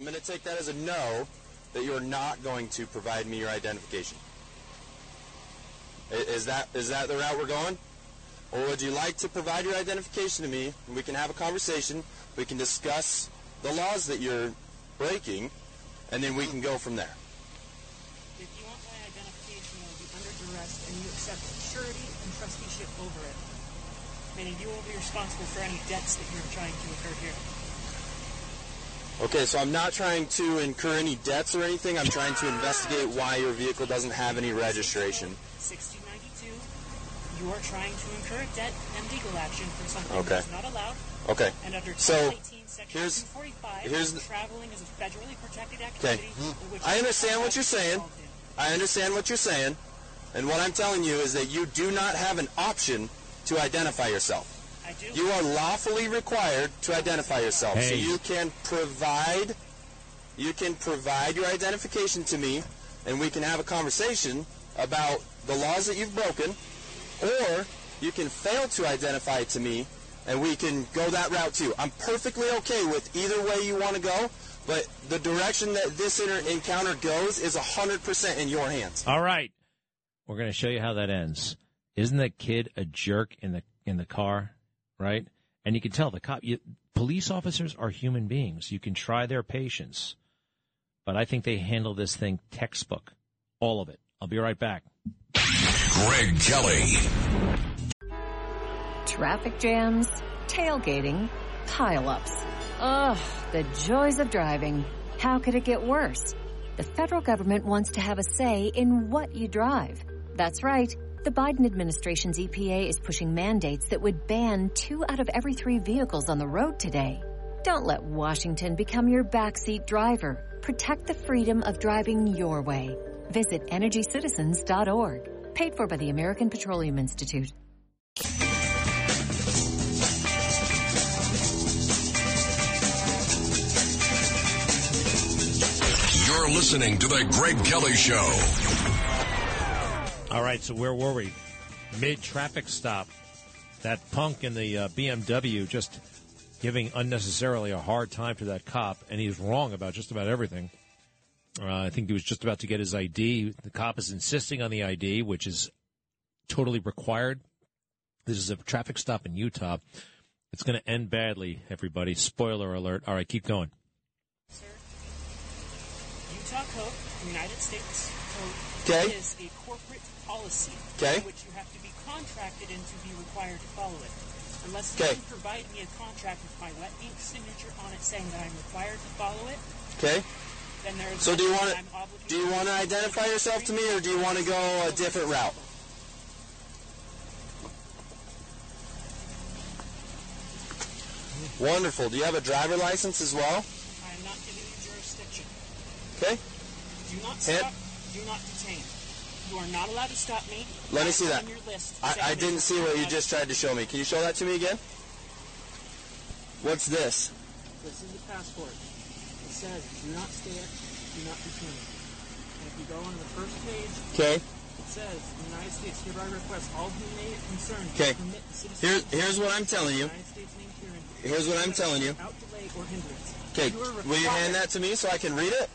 [SPEAKER 26] I'm going to take that as a no, that you're not going to provide me your identification. Is that is that the route we're going? Or would you like to provide your identification to me, and we can have a conversation, we can discuss the laws that you're breaking, and then we can go from there.
[SPEAKER 27] If you want my identification, I'll be under duress and you accept surety and trusteeship over it. Meaning you will be responsible for any debts that you're trying to incur here.
[SPEAKER 26] Okay, so I'm not trying to incur any debts or anything. I'm trying to investigate why your vehicle doesn't have any registration.
[SPEAKER 27] 1692, you are trying to incur debt and legal action for something
[SPEAKER 26] Okay.
[SPEAKER 27] that's not allowed.
[SPEAKER 26] Okay.
[SPEAKER 27] And under
[SPEAKER 26] So,
[SPEAKER 27] Title 18, Section
[SPEAKER 26] here's-
[SPEAKER 27] 245,
[SPEAKER 26] here's
[SPEAKER 27] traveling is a federally protected activity. Hmm. in which
[SPEAKER 26] I understand what you're saying. I understand what you're saying. And what I'm telling you is that you do not have an option to identify yourself. You are lawfully required to identify yourself. So you can provide you can provide your identification to me and we can have a conversation about the laws that you've broken or you can fail to identify to me and we can go that route too. I'm perfectly okay with either way you want to go, but the direction that this inter- encounter goes is 100% in your hands.
[SPEAKER 3] All right. We're going to show you how that ends. Isn't that kid a jerk in the in the car, right? And you can tell the cop you, police officers are human beings. You can try their patience. But I think they handle this thing textbook. All of it. I'll be right back.
[SPEAKER 1] Greg Kelly.
[SPEAKER 28] Traffic jams, tailgating, pileups. Ugh, the joys of driving. How could it get worse? The federal government wants to have a say in what you drive. That's right. The Biden administration's EPA is pushing mandates that would ban two out of every three vehicles on the road today. Don't let Washington become your backseat driver. Protect the freedom of driving your way. Visit EnergyCitizens.org. Paid for by the American Petroleum Institute.
[SPEAKER 1] You're listening to the Greg Kelly Show.
[SPEAKER 3] All right, so where were we? Mid traffic stop. That punk in the uh, BMW just giving unnecessarily a hard time to that cop, and he's wrong about just about everything. Uh, I think he was just about to get his ID. The cop is insisting on the ID, which is totally required. This is a traffic stop in Utah. It's going to end badly, everybody. Spoiler alert. All right, keep going.
[SPEAKER 27] Utah Code, United States Code,
[SPEAKER 26] Okay.
[SPEAKER 27] is a corporate policy
[SPEAKER 26] Okay.
[SPEAKER 27] which you have to be contracted in to be required to follow it. Unless
[SPEAKER 26] Okay.
[SPEAKER 27] you can provide me a contract with my wet ink signature on it saying that I'm required to follow it,
[SPEAKER 26] Okay?
[SPEAKER 27] then there is
[SPEAKER 26] So do you want to do you want to identify yourself to me or do you want to go a different route? Wonderful. Do you have a driver license as well?
[SPEAKER 27] I am not giving you jurisdiction.
[SPEAKER 26] Okay.
[SPEAKER 27] Do not stop. Do not detain. You are not allowed to stop me.
[SPEAKER 26] Let me see that.
[SPEAKER 27] your list
[SPEAKER 26] I, I didn't see what you just tried to show me. Can you show that to me again? What's this?
[SPEAKER 27] This is the passport. It says, do not stare, do not detain. And if you go on the first page,
[SPEAKER 26] Okay.
[SPEAKER 27] it says, the United States hereby requests all who may concern
[SPEAKER 26] Okay.
[SPEAKER 27] permit the citizens
[SPEAKER 26] Here's here's what I'm telling you.
[SPEAKER 27] the United States named herein
[SPEAKER 26] Here's what I'm telling you.
[SPEAKER 27] without delay or hindrance.
[SPEAKER 26] Okay. Will you hand that to me so I can read it?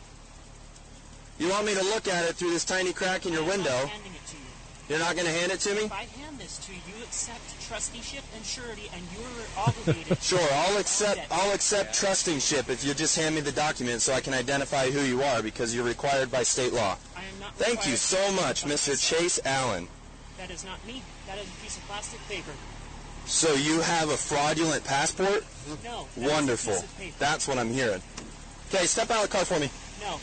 [SPEAKER 26] You want me to look at it through this tiny crack in your window?
[SPEAKER 27] handing it to you.
[SPEAKER 26] You're not going to hand it to me?
[SPEAKER 27] If I hand this to you, you accept trusteeship and surety, and you're obligated.
[SPEAKER 26] Sure, I'll accept I'll accept trusting ship if you just hand me the document so I can identify who you are because you're required by state law.
[SPEAKER 27] I am not
[SPEAKER 26] Thank you so much, Mr. Chase Allen.
[SPEAKER 27] That is not me. That is a piece of plastic paper.
[SPEAKER 26] So you have a fraudulent passport?
[SPEAKER 27] No. that
[SPEAKER 26] Wonderful.
[SPEAKER 27] piece of paper.
[SPEAKER 26] That's what I'm hearing. Okay, step out of the car for me.
[SPEAKER 27] No.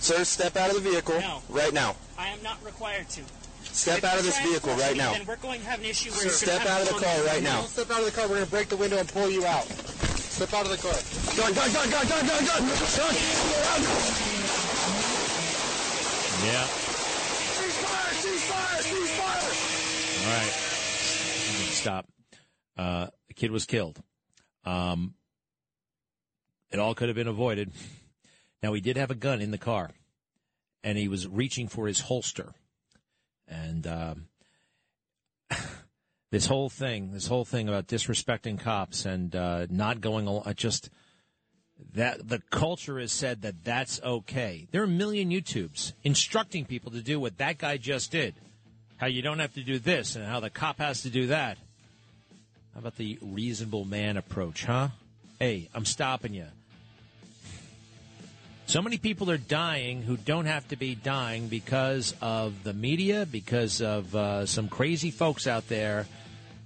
[SPEAKER 26] Sir, step out of the vehicle
[SPEAKER 27] No.
[SPEAKER 26] right now.
[SPEAKER 27] I am not required to.
[SPEAKER 26] Step
[SPEAKER 27] If
[SPEAKER 26] out
[SPEAKER 27] you
[SPEAKER 26] of this
[SPEAKER 27] try and
[SPEAKER 26] vehicle
[SPEAKER 27] force
[SPEAKER 26] right
[SPEAKER 27] me,
[SPEAKER 26] now.
[SPEAKER 27] Then we're going to have an issue where
[SPEAKER 26] Sir,
[SPEAKER 27] you're
[SPEAKER 26] step
[SPEAKER 27] gonna have
[SPEAKER 26] out of the
[SPEAKER 27] go
[SPEAKER 26] car right now.
[SPEAKER 27] Don't
[SPEAKER 29] Step out of the car. We're going to break the window and pull you out. Step out of the car.
[SPEAKER 26] Gun, gun, gun, gun, gun, gun, gun, gun.
[SPEAKER 3] Yeah.
[SPEAKER 26] Ceasefire, ceasefire, ceasefire.
[SPEAKER 3] All right. You can Stop. Uh, the kid was killed. Um, it all could have been avoided. Now, he did have a gun in the car, and he was reaching for his holster. And um, this whole thing, this whole thing about disrespecting cops and uh, not going along, just that the culture has said that that's okay. There are a million YouTubes instructing people to do what that guy just did. How you don't have to do this and how the cop has to do that. How about the reasonable man approach, huh? Hey, I'm stopping you. So many people are dying who don't have to be dying because of the media, because of uh, some crazy folks out there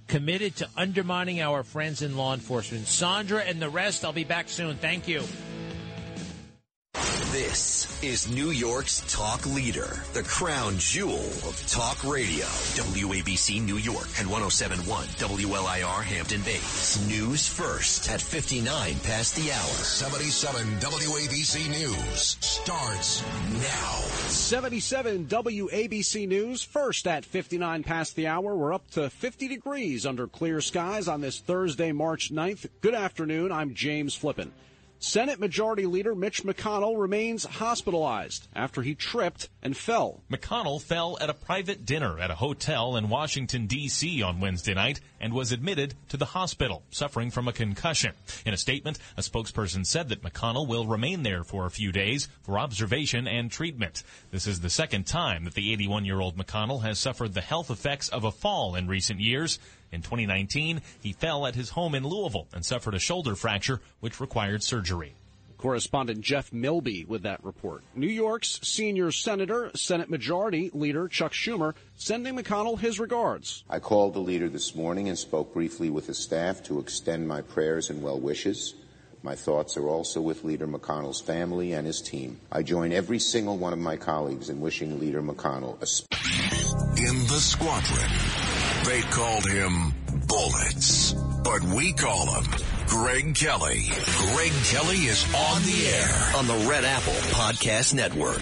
[SPEAKER 3] committed to undermining our friends in law enforcement. Sandra and the rest, I'll be back soon. Thank you.
[SPEAKER 2] This is New York's talk leader, the crown jewel of talk radio. WABC New York and 1071 WLIR Hampton Bays. News first at 59 past the hour.
[SPEAKER 1] 77 WABC News starts now.
[SPEAKER 30] 77 WABC News, first at 59 past the hour. We're up to 50 degrees under clear skies on this Thursday, March 9th. Good afternoon. I'm James Flippin. Senate Majority Leader Mitch McConnell remains hospitalized after he tripped and fell.
[SPEAKER 31] McConnell fell at a private dinner at a hotel in Washington, D.C. on Wednesday night and was admitted to the hospital, suffering from a concussion. In a statement, a spokesperson said that McConnell will remain there for a few days for observation and treatment. This is the second time that the 81 year old McConnell has suffered the health effects of a fall in recent years. In 2019, he fell at his home in Louisville and suffered a shoulder fracture, which required surgery.
[SPEAKER 30] Correspondent Jeff Milby with that report. New York's senior senator, Senate Majority Leader Chuck Schumer, sending McConnell his regards.
[SPEAKER 32] I called the leader this morning and spoke briefly with his staff to extend my prayers and well wishes. My thoughts are also with Leader McConnell's family and his team. I join every single one of my colleagues in wishing Leader McConnell a.
[SPEAKER 1] In the squadron, they called him Bullets, but we call him Greg Kelly. Greg Kelly is on the air
[SPEAKER 2] on the Red Apple Podcast Network.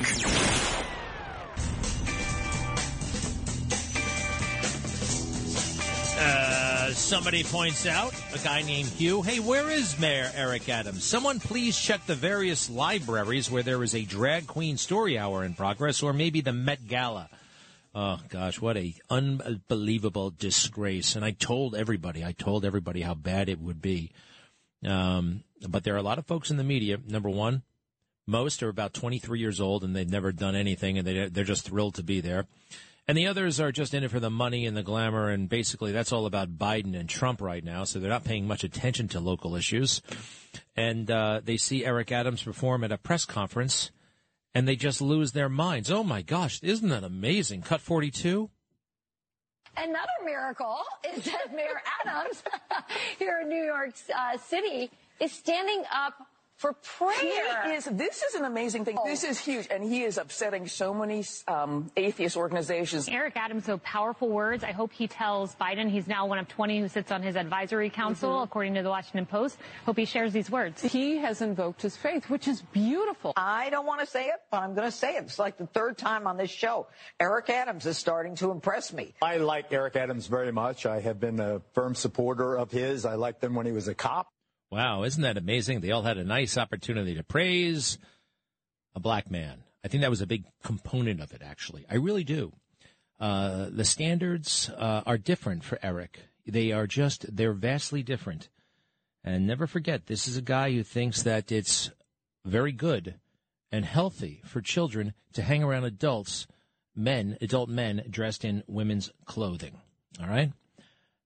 [SPEAKER 3] Uh, somebody points out, a guy named Hugh, hey, where is Mayor Eric Adams? Someone please check the various libraries where there is a drag queen story hour in progress, or maybe the Met Gala. Oh gosh, what a unbelievable disgrace! And I told everybody, I told everybody how bad it would be. Um, but there are a lot of folks in the media. Number one, most are about 23 years old and they've never done anything, and they they're just thrilled to be there. And the others are just in it for the money and the glamour, and basically that's all about Biden and Trump right now. So they're not paying much attention to local issues. And uh, they see Eric Adams perform at a press conference and they just lose their minds. Oh my gosh, isn't that amazing? Cut 42.
[SPEAKER 33] Another miracle is that Mayor Adams here in New York uh, City is standing up for prayer.
[SPEAKER 19] He is, this is an amazing thing. This is huge, and he is upsetting so many um, atheist organizations.
[SPEAKER 20] Eric Adams, so powerful words. I hope he tells Biden he's now one of 20 who sits on his advisory council, mm-hmm. according to the Washington Post. Hope he shares these words.
[SPEAKER 21] He has invoked his faith, which is beautiful.
[SPEAKER 22] I don't want to say it, but I'm going to say it. It's like the third time on this show. Eric Adams is starting to impress me.
[SPEAKER 23] I like Eric Adams very much. I have been a firm supporter of his. I liked him when he was a cop.
[SPEAKER 3] Wow, isn't that amazing? They all had a nice opportunity to praise a black man. I think that was a big component of it, actually. I really do. Uh, the standards uh, are different for Eric. They are just, they're vastly different. And never forget, this is a guy who thinks that it's very good and healthy for children to hang around adults, men, adult men dressed in women's clothing. All right?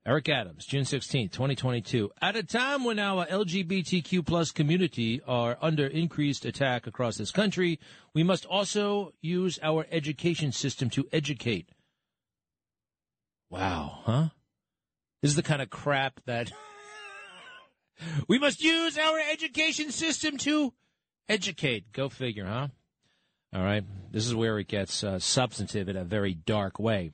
[SPEAKER 3] Eric Adams, June 16, 2022. At a time when our LGBTQ plus community are under increased attack across this country, we must also use our education system to educate. Wow, huh? This is the kind of crap that we must use our education system to educate. Go figure, huh? All right. This is where it gets uh, substantive in a very dark way.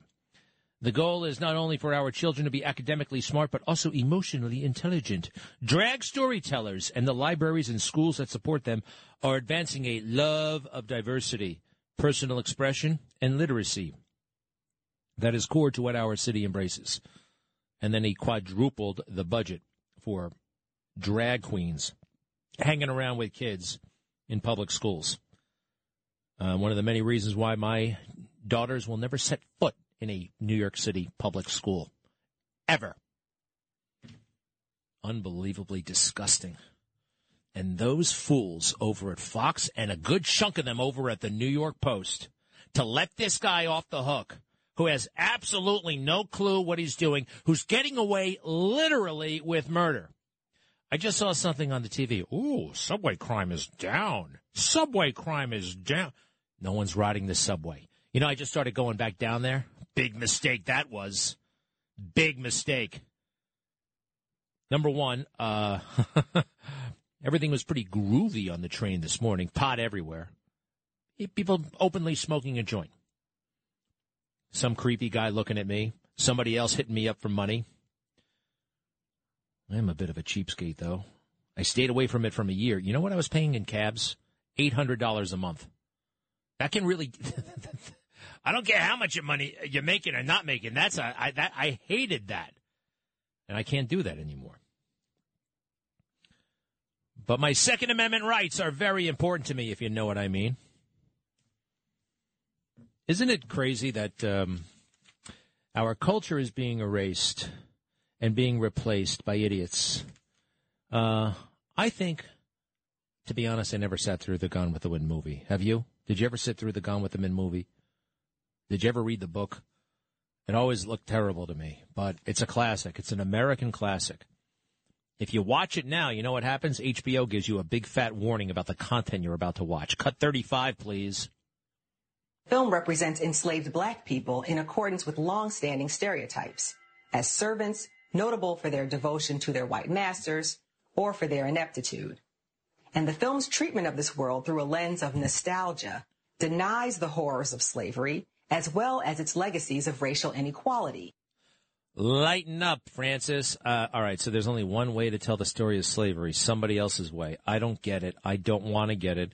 [SPEAKER 3] The goal is not only for our children to be academically smart, but also emotionally intelligent. Drag storytellers and the libraries and schools that support them are advancing a love of diversity, personal expression, and literacy. That is core to what our city embraces. And then he quadrupled the budget for drag queens hanging around with kids in public schools. Uh, one of the many reasons why my daughters will never set foot in a New York City public school. Ever. Unbelievably disgusting. And those fools over at Fox and a good chunk of them over at the New York Post to let this guy off the hook who has absolutely no clue what he's doing, who's getting away literally with murder. I just saw something on the TV. Ooh, subway crime is down. Subway crime is down. No one's riding the subway. You know, I just started going back down there. Big mistake that was. Big mistake. Number one, uh, everything was pretty groovy on the train this morning. Pot everywhere. People openly smoking a joint. Some creepy guy looking at me. Somebody else hitting me up for money. I'm a bit of a cheapskate, though. I stayed away from it from a year. You know what I was paying in cabs? $800 a month. That can really. I don't care how much money you're making or not making. That's a, I, that, I hated that. And I can't do that anymore. But my Second Amendment rights are very important to me, if you know what I mean. Isn't it crazy that um, our culture is being erased and being replaced by idiots? Uh, I think, to be honest, I never sat through the Gone with the Wind movie. Have you? Did you ever sit through the Gone with the Wind movie? Did you ever read the book? It always looked terrible to me, but it's a classic. It's an American classic. If you watch it now, you know what happens? HBO gives you a big fat warning about the content you're about to watch. Cut 35, please.
[SPEAKER 34] Film represents enslaved black people in accordance with long-standing stereotypes as servants, notable for their devotion to their white masters or for their ineptitude. And the film's treatment of this world through a lens of nostalgia denies the horrors of slavery as well as its legacies of racial inequality.
[SPEAKER 3] Lighten up, Francis. Uh, all right, so there's only one way to tell the story of slavery somebody else's way. I don't get it. I don't want to get it.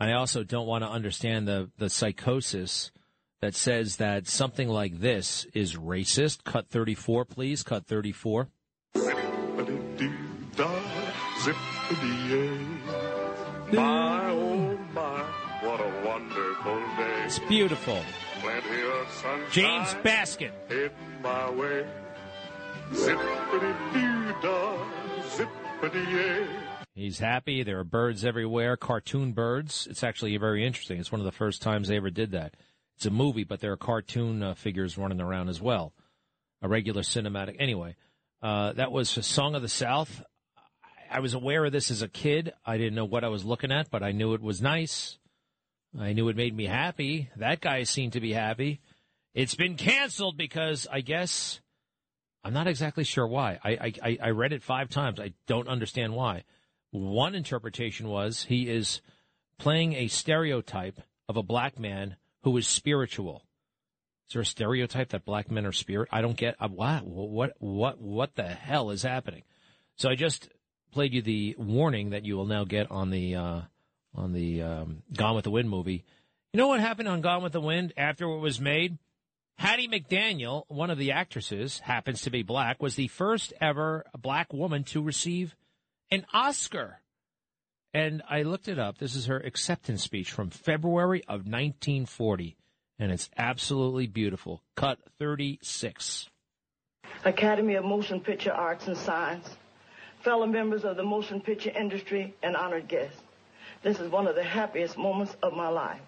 [SPEAKER 3] I also don't want to understand the, the psychosis that says that something like this is racist. Cut 34, please. Cut 34.
[SPEAKER 35] My, oh my, what a wonderful day.
[SPEAKER 3] It's beautiful.
[SPEAKER 35] Plenty of sunshine.
[SPEAKER 3] James Baskin.
[SPEAKER 35] In my way.
[SPEAKER 3] He's happy. There are birds everywhere, cartoon birds. It's actually very interesting. It's one of the first times they ever did that. It's a movie, but there are cartoon uh, figures running around as well. A regular cinematic. Anyway, uh, that was a Song of the South. I was aware of this as a kid. I didn't know what I was looking at, but I knew it was nice. I knew it made me happy. That guy seemed to be happy. It's been canceled because I guess I'm not exactly sure why. I, I, I read it five times. I don't understand why. One interpretation was he is playing a stereotype of a black man who is spiritual. Is there a stereotype that black men are spirit? I don't get uh, what what what what the hell is happening. So I just played you the warning that you will now get on the uh, on the um, Gone with the Wind movie. You know what happened on Gone with the Wind after it was made? Hattie McDaniel, one of the actresses, happens to be black, was the first ever black woman to receive an Oscar. And I looked it up. This is her acceptance speech from February of 1940, and it's absolutely beautiful. Cut 36.
[SPEAKER 36] Academy of Motion Picture Arts and Science, fellow members of the motion picture industry, and honored guests. This is one of the happiest moments of my life.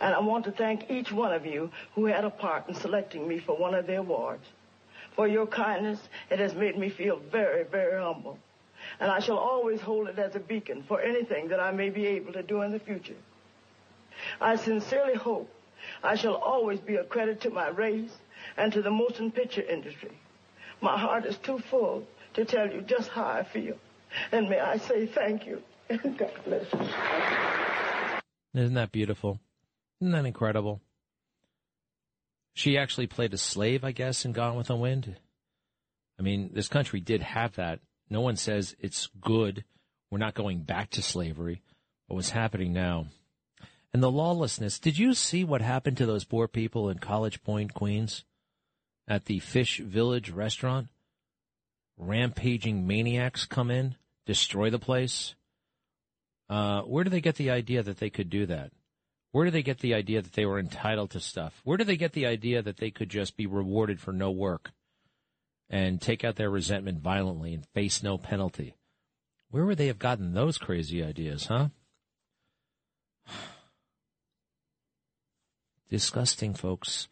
[SPEAKER 36] And I want to thank each one of you who had a part in selecting me for one of the awards. For your kindness, it has made me feel very, very humble. And I shall always hold it as a beacon for anything that I may be able to do in the future. I sincerely hope I shall always be a credit to my race and to the motion picture industry. My heart is too full to tell you just how I feel. And may I say thank you.
[SPEAKER 3] Isn't that beautiful? Isn't that incredible? She actually played a slave, I guess, in Gone with the Wind. I mean, this country did have that. No one says it's good. We're not going back to slavery. But what's happening now? And the lawlessness. Did you see what happened to those poor people in College Point, Queens? At the Fish Village restaurant? Rampaging maniacs come in, destroy the place. Uh, where do they get the idea that they could do that? Where do they get the idea that they were entitled to stuff? Where do they get the idea that they could just be rewarded for no work and take out their resentment violently and face no penalty? Where would they have gotten those crazy ideas, huh? Disgusting, folks.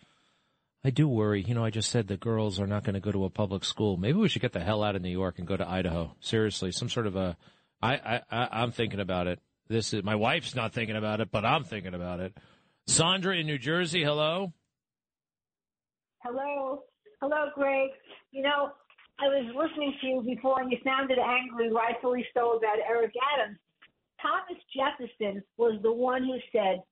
[SPEAKER 3] I do worry. You know, I just said the girls are not going to go to a public school. Maybe we should get the hell out of New York and go to Idaho. Seriously, some sort of a. I, I, I I'm thinking about it. This is my wife's not thinking about it, but I'm thinking about it. Sandra in New Jersey, hello.
[SPEAKER 37] Hello. Hello, Greg. You know, I was listening to you before and you sounded angry, rightfully so, about Eric Adams. Thomas Jefferson was the one who said,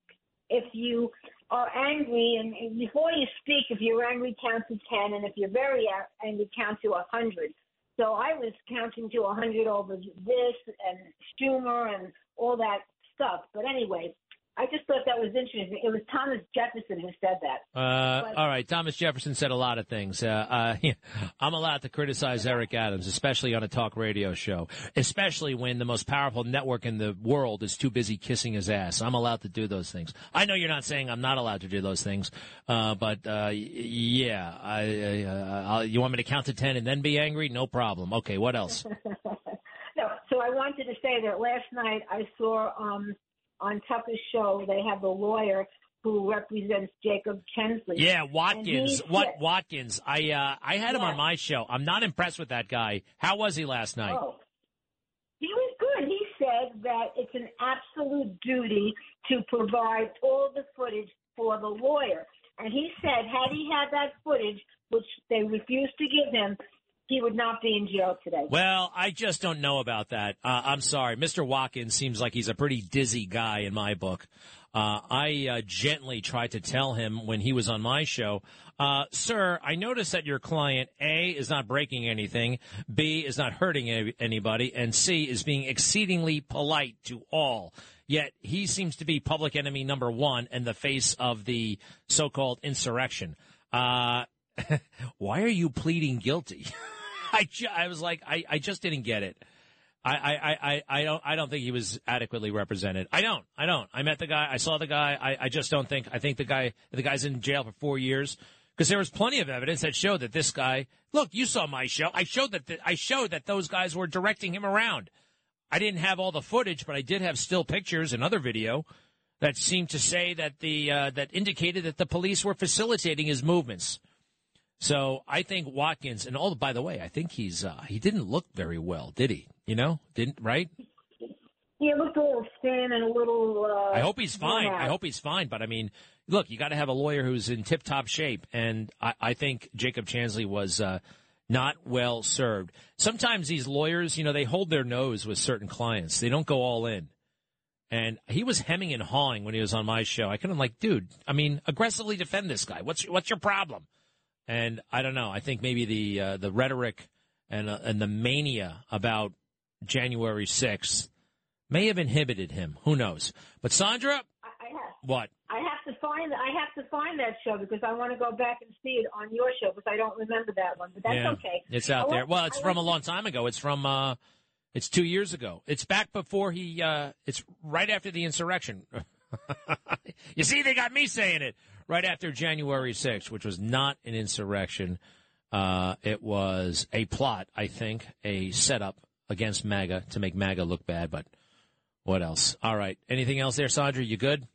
[SPEAKER 37] if you are angry, and, and before you speak, if you're angry, count to 10, and if you're very angry, count to a 100. So I was counting to 100 over this and Schumer and all that stuff. But anyway, I just thought that was interesting. It was Thomas Jefferson who said that.
[SPEAKER 3] Uh,
[SPEAKER 37] But-
[SPEAKER 3] all right, Thomas Jefferson said a lot of things. Uh, uh, I'm allowed to criticize Eric Adams, especially on a talk radio show, especially when the most powerful network in the world is too busy kissing his ass. I'm allowed to do those things. I know you're not saying I'm not allowed to do those things, uh, but uh, yeah, I, I, uh, I'll, you want me to count to ten and then be angry? No problem. Okay, what else?
[SPEAKER 37] no, so I wanted to say that last night I saw um, on Tucker's show they have a lawyer who represents Jacob Chansley.
[SPEAKER 3] Yeah, Watkins. What Watkins? I uh, I had him
[SPEAKER 37] Yeah.
[SPEAKER 3] on my show. I'm not impressed with that guy. How was he last night?
[SPEAKER 37] Oh, he was good. He said that it's an absolute duty to provide all the footage for the lawyer. And he said, had he had that footage, which they refused to give him, he would not be in jail today.
[SPEAKER 3] Well, I just don't know about that. Uh, I'm sorry. Mr. Watkins seems like he's a pretty dizzy guy in my book. Uh, I uh, gently tried to tell him when he was on my show, uh, sir, I noticed that your client, A, is not breaking anything, B, is not hurting any- anybody, and C, is being exceedingly polite to all. Yet he seems to be public enemy number one in the face of the so called insurrection. Uh, why are you pleading guilty? I, ju- I was like, I, I just didn't get it. I, I, I, I- don't I don't think he was adequately represented. I don't. I don't. I met the guy. I saw the guy. I, I just don't think. I think the guy the guy's in jail for four years because there was plenty of evidence that showed that this guy. Look, you saw my show. I showed that the, I showed that those guys were directing him around. I didn't have all the footage, but I did have still pictures and other video that seemed to say that the uh, that indicated that the police were facilitating his movements. So I think Watkins, and all by the way, I think he's uh, he didn't look very well, did he? You know, didn't right?
[SPEAKER 37] He looked a little thin and a little. Uh,
[SPEAKER 3] I hope he's fine.
[SPEAKER 37] worn
[SPEAKER 3] I hope he's fine. But I mean, look, you got to have a lawyer who's in tip top shape, and I, I think Jacob Chansley was uh, not well served. Sometimes these lawyers, you know, they hold their nose with certain clients. They don't go all in. And he was hemming and hawing when he was on my show. I couldn't like, dude. I mean, aggressively defend this guy. What's what's your problem? And I don't know. I think maybe the uh, the rhetoric and uh, and the mania about January sixth may have inhibited him. Who knows? But Sandra,
[SPEAKER 37] I, I have.
[SPEAKER 3] what?
[SPEAKER 37] I have to find. I have to find that show because I want to go back and see it on your show because I don't remember that one. But that's
[SPEAKER 3] yeah,
[SPEAKER 37] okay.
[SPEAKER 3] It's out
[SPEAKER 37] I
[SPEAKER 3] there.
[SPEAKER 37] want-
[SPEAKER 3] Well, it's
[SPEAKER 37] I
[SPEAKER 3] from a long time ago. It's from uh, it's two years ago. It's back before he. Uh, it's right after the insurrection. you see, they got me saying it right after January 6th, which was not an insurrection. Uh, it was a plot, I think, a setup against MAGA to make MAGA look bad. But what else? All right. Anything else there, Sandra? You good?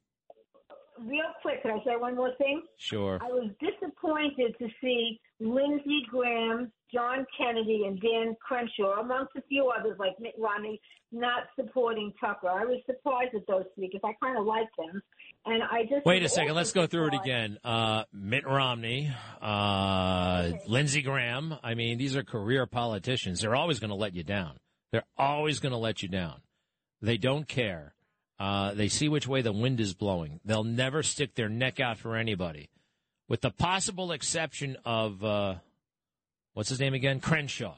[SPEAKER 37] Real quick, can I say one more thing?
[SPEAKER 3] Sure.
[SPEAKER 37] I was disappointed to see Lindsey Graham, John Kennedy, and Dan Crenshaw, amongst a few others like Mitt Romney, not supporting Tucker. I was surprised at those three because I kind of like them. And I just
[SPEAKER 3] Wait a second. Let's go through it again. Uh, Mitt Romney, uh, Lindsey Graham. I mean, these are career politicians. They're always going to let you down. They're always going to let you down. They don't care. Uh, they see which way the wind is blowing. They'll never stick their neck out for anybody, with the possible exception of uh, what's his name again, Crenshaw.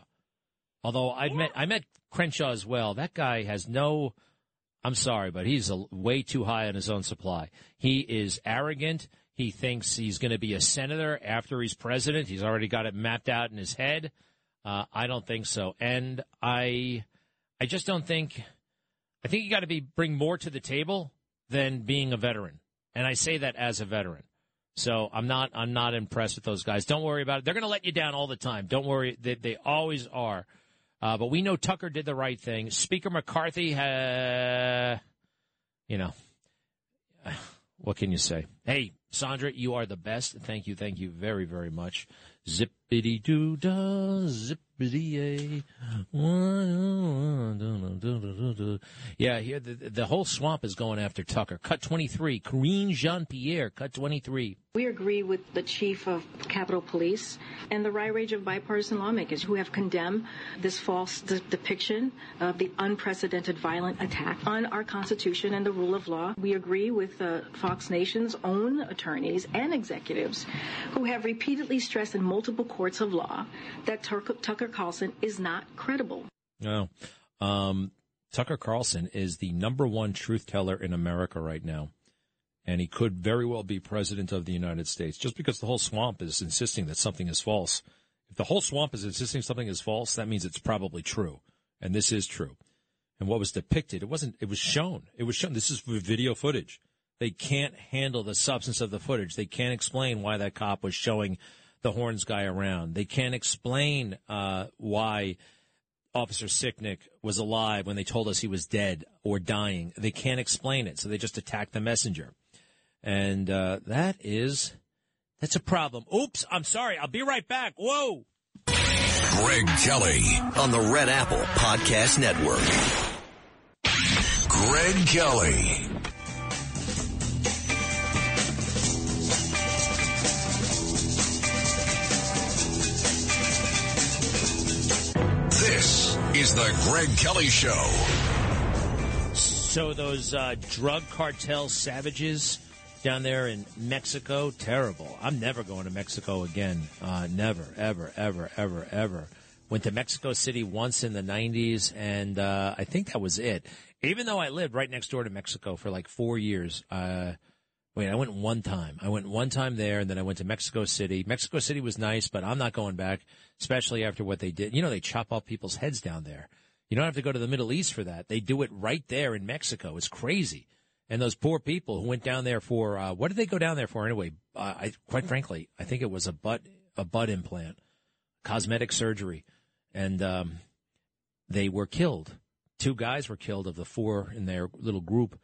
[SPEAKER 3] Although I met I met Crenshaw as well. That guy has no. I'm sorry, but he's a, way too high on his own supply. He is arrogant. He thinks he's going to be a senator after he's president. He's already got it mapped out in his head. Uh, I don't think so, and I, I just don't think. I think you got to be bring more to the table than being a veteran, and I say that as a veteran. So I'm not I'm not impressed with those guys. Don't worry about it. They're going to let you down all the time. Don't worry. They, they always are. Uh, but we know Tucker did the right thing. Speaker McCarthy, uh, you know, what can you say? Hey, Sandra, you are the best. Thank you, thank you very, very much. Zippity doo dah, zippity yay. Yeah, here the, the whole swamp is going after Tucker. Cut 23. Karine Jean Pierre, cut 23.
[SPEAKER 38] We agree with the chief of Capitol Police and the right range of bipartisan lawmakers who have condemned this false de- depiction of the unprecedented violent attack on our Constitution and the rule of law. We agree with uh, Fox Nation's own attorneys and executives who have repeatedly stressed in multiple courts of law that Tucker, Tucker Carlson is not credible.
[SPEAKER 3] No. Um, Tucker Carlson is the number one truth teller in America right now. And he could very well be president of the United States just because the whole swamp is insisting that something is false. If the whole swamp is insisting something is false, that means it's probably true. And this is true. And what was depicted, it wasn't, it was shown. It was shown. This is video footage. They can't handle the substance of the footage. They can't explain why that cop was showing the horns guy around. They can't explain uh, why Officer Sicknick was alive when they told us he was dead or dying. They can't explain it, so they just attack the messenger. And uh, that is, that's a problem. Oops, I'm sorry. I'll be right back. Whoa.
[SPEAKER 1] Greg Kelly
[SPEAKER 2] on the Red Apple Podcast Network.
[SPEAKER 1] Greg Kelly. This is the Greg Kelly Show.
[SPEAKER 3] So those uh, drug cartel savages down there in Mexico, terrible. I'm never going to Mexico again. Uh, never, ever, ever, ever, ever. Went to Mexico City once in the 90s, and uh, I think that was it. Even though I lived right next door to Mexico for like four years. Uh, wait, I went one time. I went one time there, and then I went to Mexico City. Mexico City was nice, but I'm not going back, especially after what they did. You know, they chop off people's heads down there. You don't have to go to the Middle East for that. They do it right there in Mexico. It's crazy. And those poor people who went down there for uh, what did they go down there for anyway? Uh, I quite frankly, I think it was a butt a butt implant, cosmetic surgery, and um, they were killed. Two guys were killed of the four in their little group,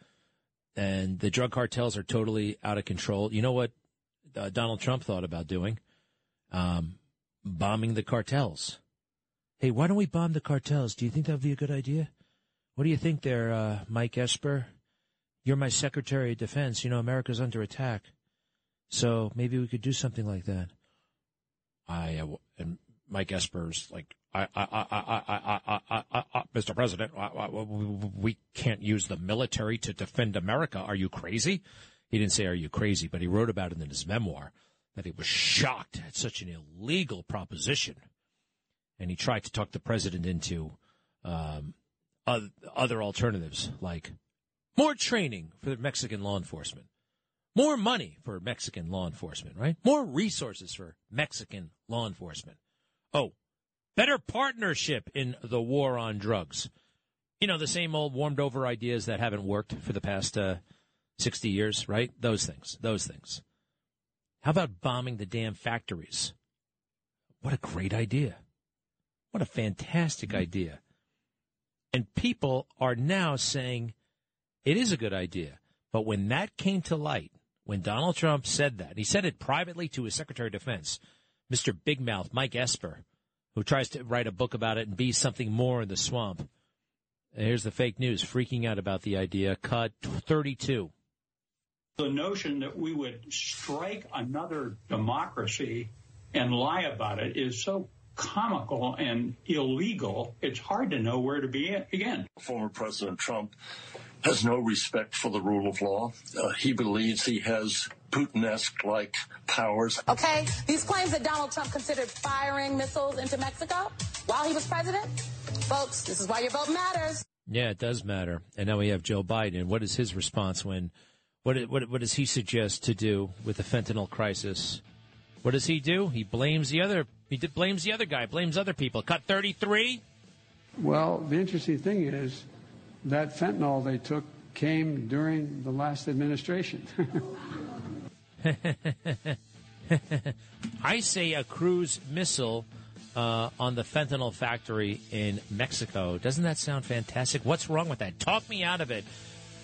[SPEAKER 3] and the drug cartels are totally out of control. You know what uh, Donald Trump thought about doing? Um, bombing the cartels. Hey, why don't we bomb the cartels? Do you think that would be a good idea? What do you think there, uh, Mike Esper? you're my Secretary of Defense. You know, America's under attack. So maybe we could do something like that. I, uh, and Mike Esper's like, I, I, I, I, I, I, I, Mr. President, I, I, we can't use the military to defend America. Are you crazy? He didn't say, are you crazy? But he wrote about it in his memoir that he was shocked at such an illegal proposition. And he tried to talk the president into, um, other alternatives like more training for Mexican law enforcement, more money for Mexican law enforcement, right? More resources for Mexican law enforcement. Oh, better partnership in the war on drugs. You know, the same old warmed over ideas that haven't worked for the past uh, 60 years, right? Those things, those things. How about bombing the damn factories? What a great idea. What a fantastic idea. And people are now saying it is a good idea. But when that came to light, when Donald Trump said that, he said it privately to his Secretary of Defense, Mr. Big Mouth, Mike Esper, who tries to write a book about it and be something more in the swamp. And here's the fake news freaking out about the idea. Cut 32.
[SPEAKER 39] The notion that we would strike another democracy and lie about it is so comical and illegal, it's hard to know where to begin.
[SPEAKER 40] Former President Trump has no respect for the rule of law. Uh, he believes he has Putin-esque like powers.
[SPEAKER 41] Okay, these claims that Donald Trump considered firing missiles into Mexico while he was president, folks, this is why your vote matters.
[SPEAKER 3] Yeah, it does matter. And now we have Joe Biden. What is his response when? What what what does he suggest to do with the fentanyl crisis? What does he do? He blames the other. He blames the other guy. Blames other people. Cut thirty three.
[SPEAKER 42] Well, the interesting thing is that fentanyl they took came during the last administration.
[SPEAKER 3] I say a cruise missile uh, on the fentanyl factory in Mexico. Doesn't that sound fantastic? What's wrong with that? Talk me out of it.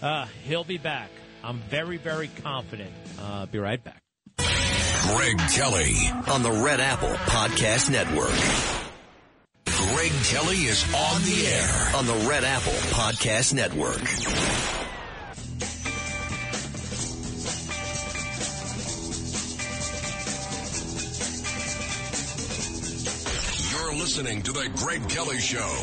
[SPEAKER 3] Uh, he'll be back. I'm very, very confident. Uh, be right back.
[SPEAKER 1] Greg Kelly
[SPEAKER 2] on the Red Apple Podcast Network.
[SPEAKER 1] Greg Kelly is on the air
[SPEAKER 2] on the Red Apple Podcast Network.
[SPEAKER 1] You're listening to the Greg Kelly Show.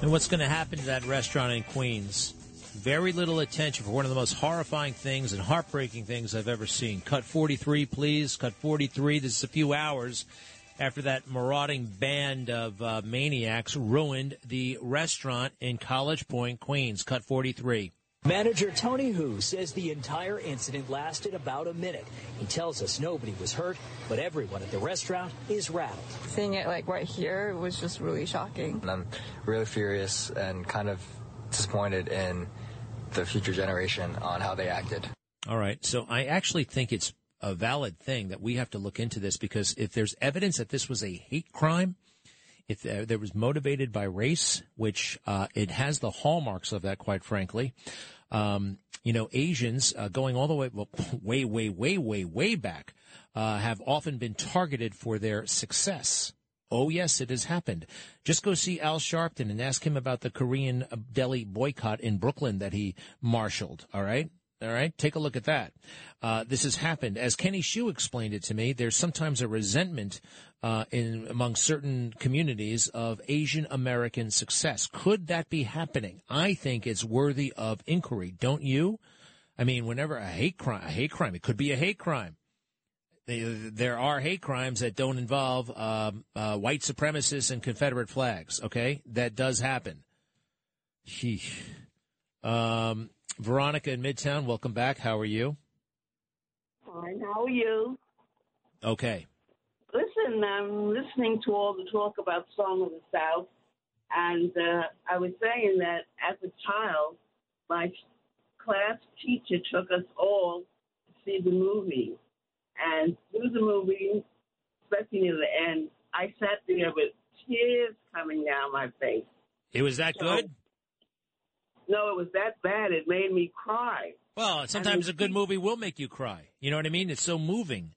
[SPEAKER 3] And what's going to happen to that restaurant in Queens? Very little attention for one of the most horrifying things and heartbreaking things I've ever seen. Cut 43, please. Cut 43. This is a few hours after that marauding band of uh, maniacs ruined the restaurant in College Point, Queens. Cut 43.
[SPEAKER 43] Manager Tony Hu says the entire incident lasted about a minute. He tells us nobody was hurt, but everyone at the restaurant is rattled.
[SPEAKER 44] Seeing it like right here was just really shocking.
[SPEAKER 45] And I'm really furious and kind of disappointed in the future generation on how they acted.
[SPEAKER 3] All right. So I actually think it's a valid thing that we have to look into this because if there's evidence that this was a hate crime, if there, was motivated by race, which uh, it has the hallmarks of that, quite frankly. Um, you know, Asians uh, going all the way, well, way, way, way, way, way back, uh, have often been targeted for their success. Oh, yes, it has happened. Just go see Al Sharpton and ask him about the Korean deli boycott in Brooklyn that he marshaled. All right. All right, take a look at that. Uh, this has happened. As Kenny Xu explained it to me, there's sometimes a resentment uh, in among certain communities of Asian American success. Could that be happening? I think it's worthy of inquiry. Don't you? I mean, whenever a hate crime, a hate crime, it could be a hate crime. There are hate crimes that don't involve um, uh, white supremacists and Confederate flags. Okay, that does happen. Sheesh. Um, Veronica in Midtown, welcome back. How are you?
[SPEAKER 46] Fine. How are you?
[SPEAKER 3] Okay.
[SPEAKER 46] Listen, I'm listening to all the talk about Song of the South, and uh, I was saying that as a child, my class teacher took us all to see the movie. And through the movie, especially near the end, I sat there with tears coming down my face.
[SPEAKER 3] It was that
[SPEAKER 46] So-
[SPEAKER 3] good?
[SPEAKER 46] No, it was that bad. It made me cry.
[SPEAKER 3] Well, sometimes a good movie will make you cry. You know what I mean? It's so moving.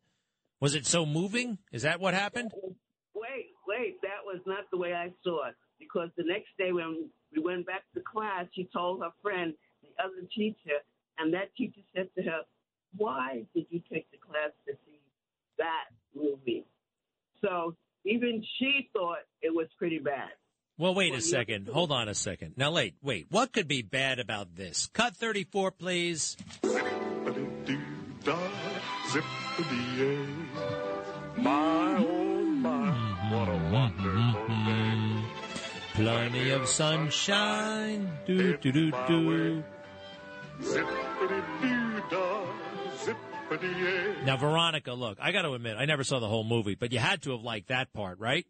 [SPEAKER 3] Was it so moving? Is that what happened?
[SPEAKER 46] Wait, wait, that was not the way I saw it. Because the next day when we went back to class, she told her friend, the other teacher, and that teacher said to her, Why did you take the class to see that movie? So even she thought it was pretty bad.
[SPEAKER 3] Well, wait a second. Hold on a second. Now, wait, wait. What could be bad about this? Cut 34, please.
[SPEAKER 35] Zippity My, oh my, what a wonderful day.
[SPEAKER 3] Plenty of sunshine. Do, do, do, do. Now, Veronica, look, I got to admit, I never saw the whole movie, but you had to have liked that part, right?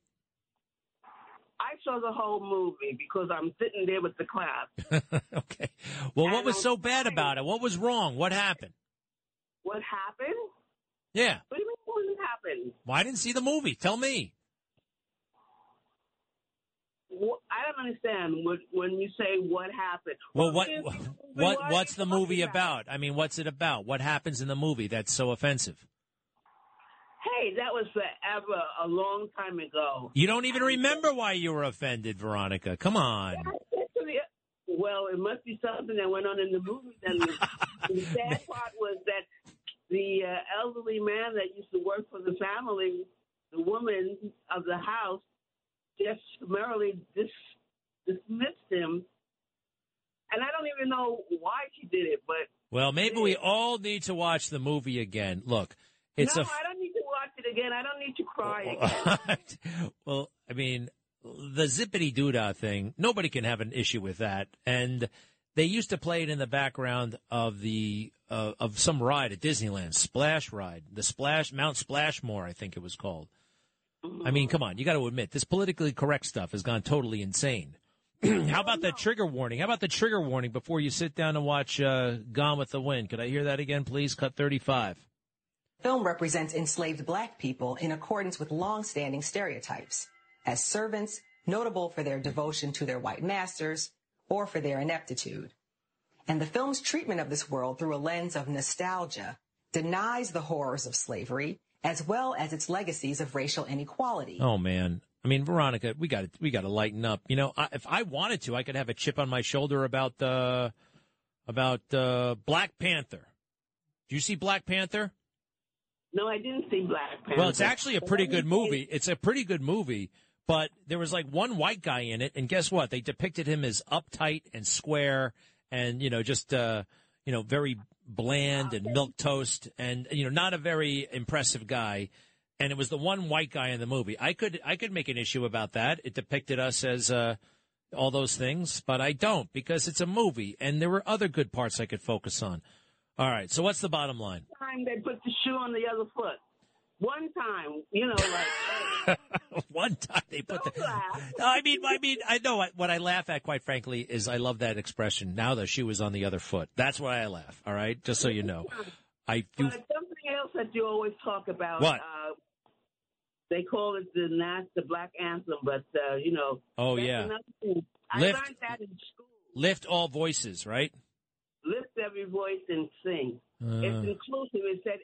[SPEAKER 46] I saw the whole movie because I'm sitting there with the class.
[SPEAKER 3] okay. Well, what was so bad about it? What was wrong? What happened?
[SPEAKER 46] What happened?
[SPEAKER 3] Yeah.
[SPEAKER 46] What do you mean what happened?
[SPEAKER 3] Well, I didn't see the movie. Tell me.
[SPEAKER 46] Wh- I don't understand what, when you say what happened.
[SPEAKER 3] Well, what what
[SPEAKER 46] are
[SPEAKER 3] what's the movie
[SPEAKER 46] talking
[SPEAKER 3] about? I mean, what's it about? What happens in the movie that's so offensive?
[SPEAKER 46] Hey, that was forever, a long time ago.
[SPEAKER 3] You don't even remember why you were offended, Veronica. Come on.
[SPEAKER 46] Well, it must be something that went on in the movie. Then the, the sad part was that the uh, elderly man that used to work for the family, the woman of the house, just summarily dis- dismissed him. And I don't even know why she did it, but
[SPEAKER 3] Well, maybe we all need to watch the movie again. Look, it's
[SPEAKER 46] no,
[SPEAKER 3] a
[SPEAKER 46] I don't need to watch it again. I don't need to cry again.
[SPEAKER 3] well, I mean, the zippity doodah thing, nobody can have an issue with that. And they used to play it in the background of the uh, of some ride at Disneyland, Splash Ride, the Splash Mount Splashmore, I think it was called. I mean, come on, you got to admit this politically correct stuff has gone totally insane. How about the trigger warning? How about the trigger warning before you sit down and watch uh, Gone with the Wind? Could I hear that again, please? Cut thirty-five.
[SPEAKER 34] Film represents enslaved black people in accordance with long-standing stereotypes as servants, notable for their devotion to their white masters or for their ineptitude. And the film's treatment of this world through a lens of nostalgia denies the horrors of slavery as well as its legacies of racial inequality.
[SPEAKER 3] Oh man, I mean, Veronica, we got we got to lighten up. You know, I, if I wanted to, I could have a chip on my shoulder about the about uh, Black Panther. Do you see Black Panther?
[SPEAKER 46] No, I didn't see Black Panther.
[SPEAKER 3] Well, it's actually a pretty good movie. It's a pretty good movie, but there was like one white guy in it, and guess what? They depicted him as uptight and square, and you know, just uh, you know, very bland and milk toast, and you know, not a very impressive guy. And it was the one white guy in the movie. I could I could make an issue about that. It depicted us as uh, all those things, but I don't because it's a movie, and there were other good parts I could focus on. All right, so what's the bottom line?
[SPEAKER 46] time they put the shoe on the other foot. One time, you know, like
[SPEAKER 3] One time they put the. No, I mean, I mean, I know what, what I laugh at. Quite frankly, is I love that expression. Now the shoe is on the other foot. That's why I laugh. All right, just so you know, I do.
[SPEAKER 46] But something else that you always talk about.
[SPEAKER 3] What?
[SPEAKER 46] Uh, they call it the the Black Anthem, but uh, you know.
[SPEAKER 3] Oh, yeah.
[SPEAKER 46] I learned that in school.
[SPEAKER 3] Lift all voices, right?
[SPEAKER 46] Lift every voice and sing.
[SPEAKER 3] Uh.
[SPEAKER 46] it's inclusive. It said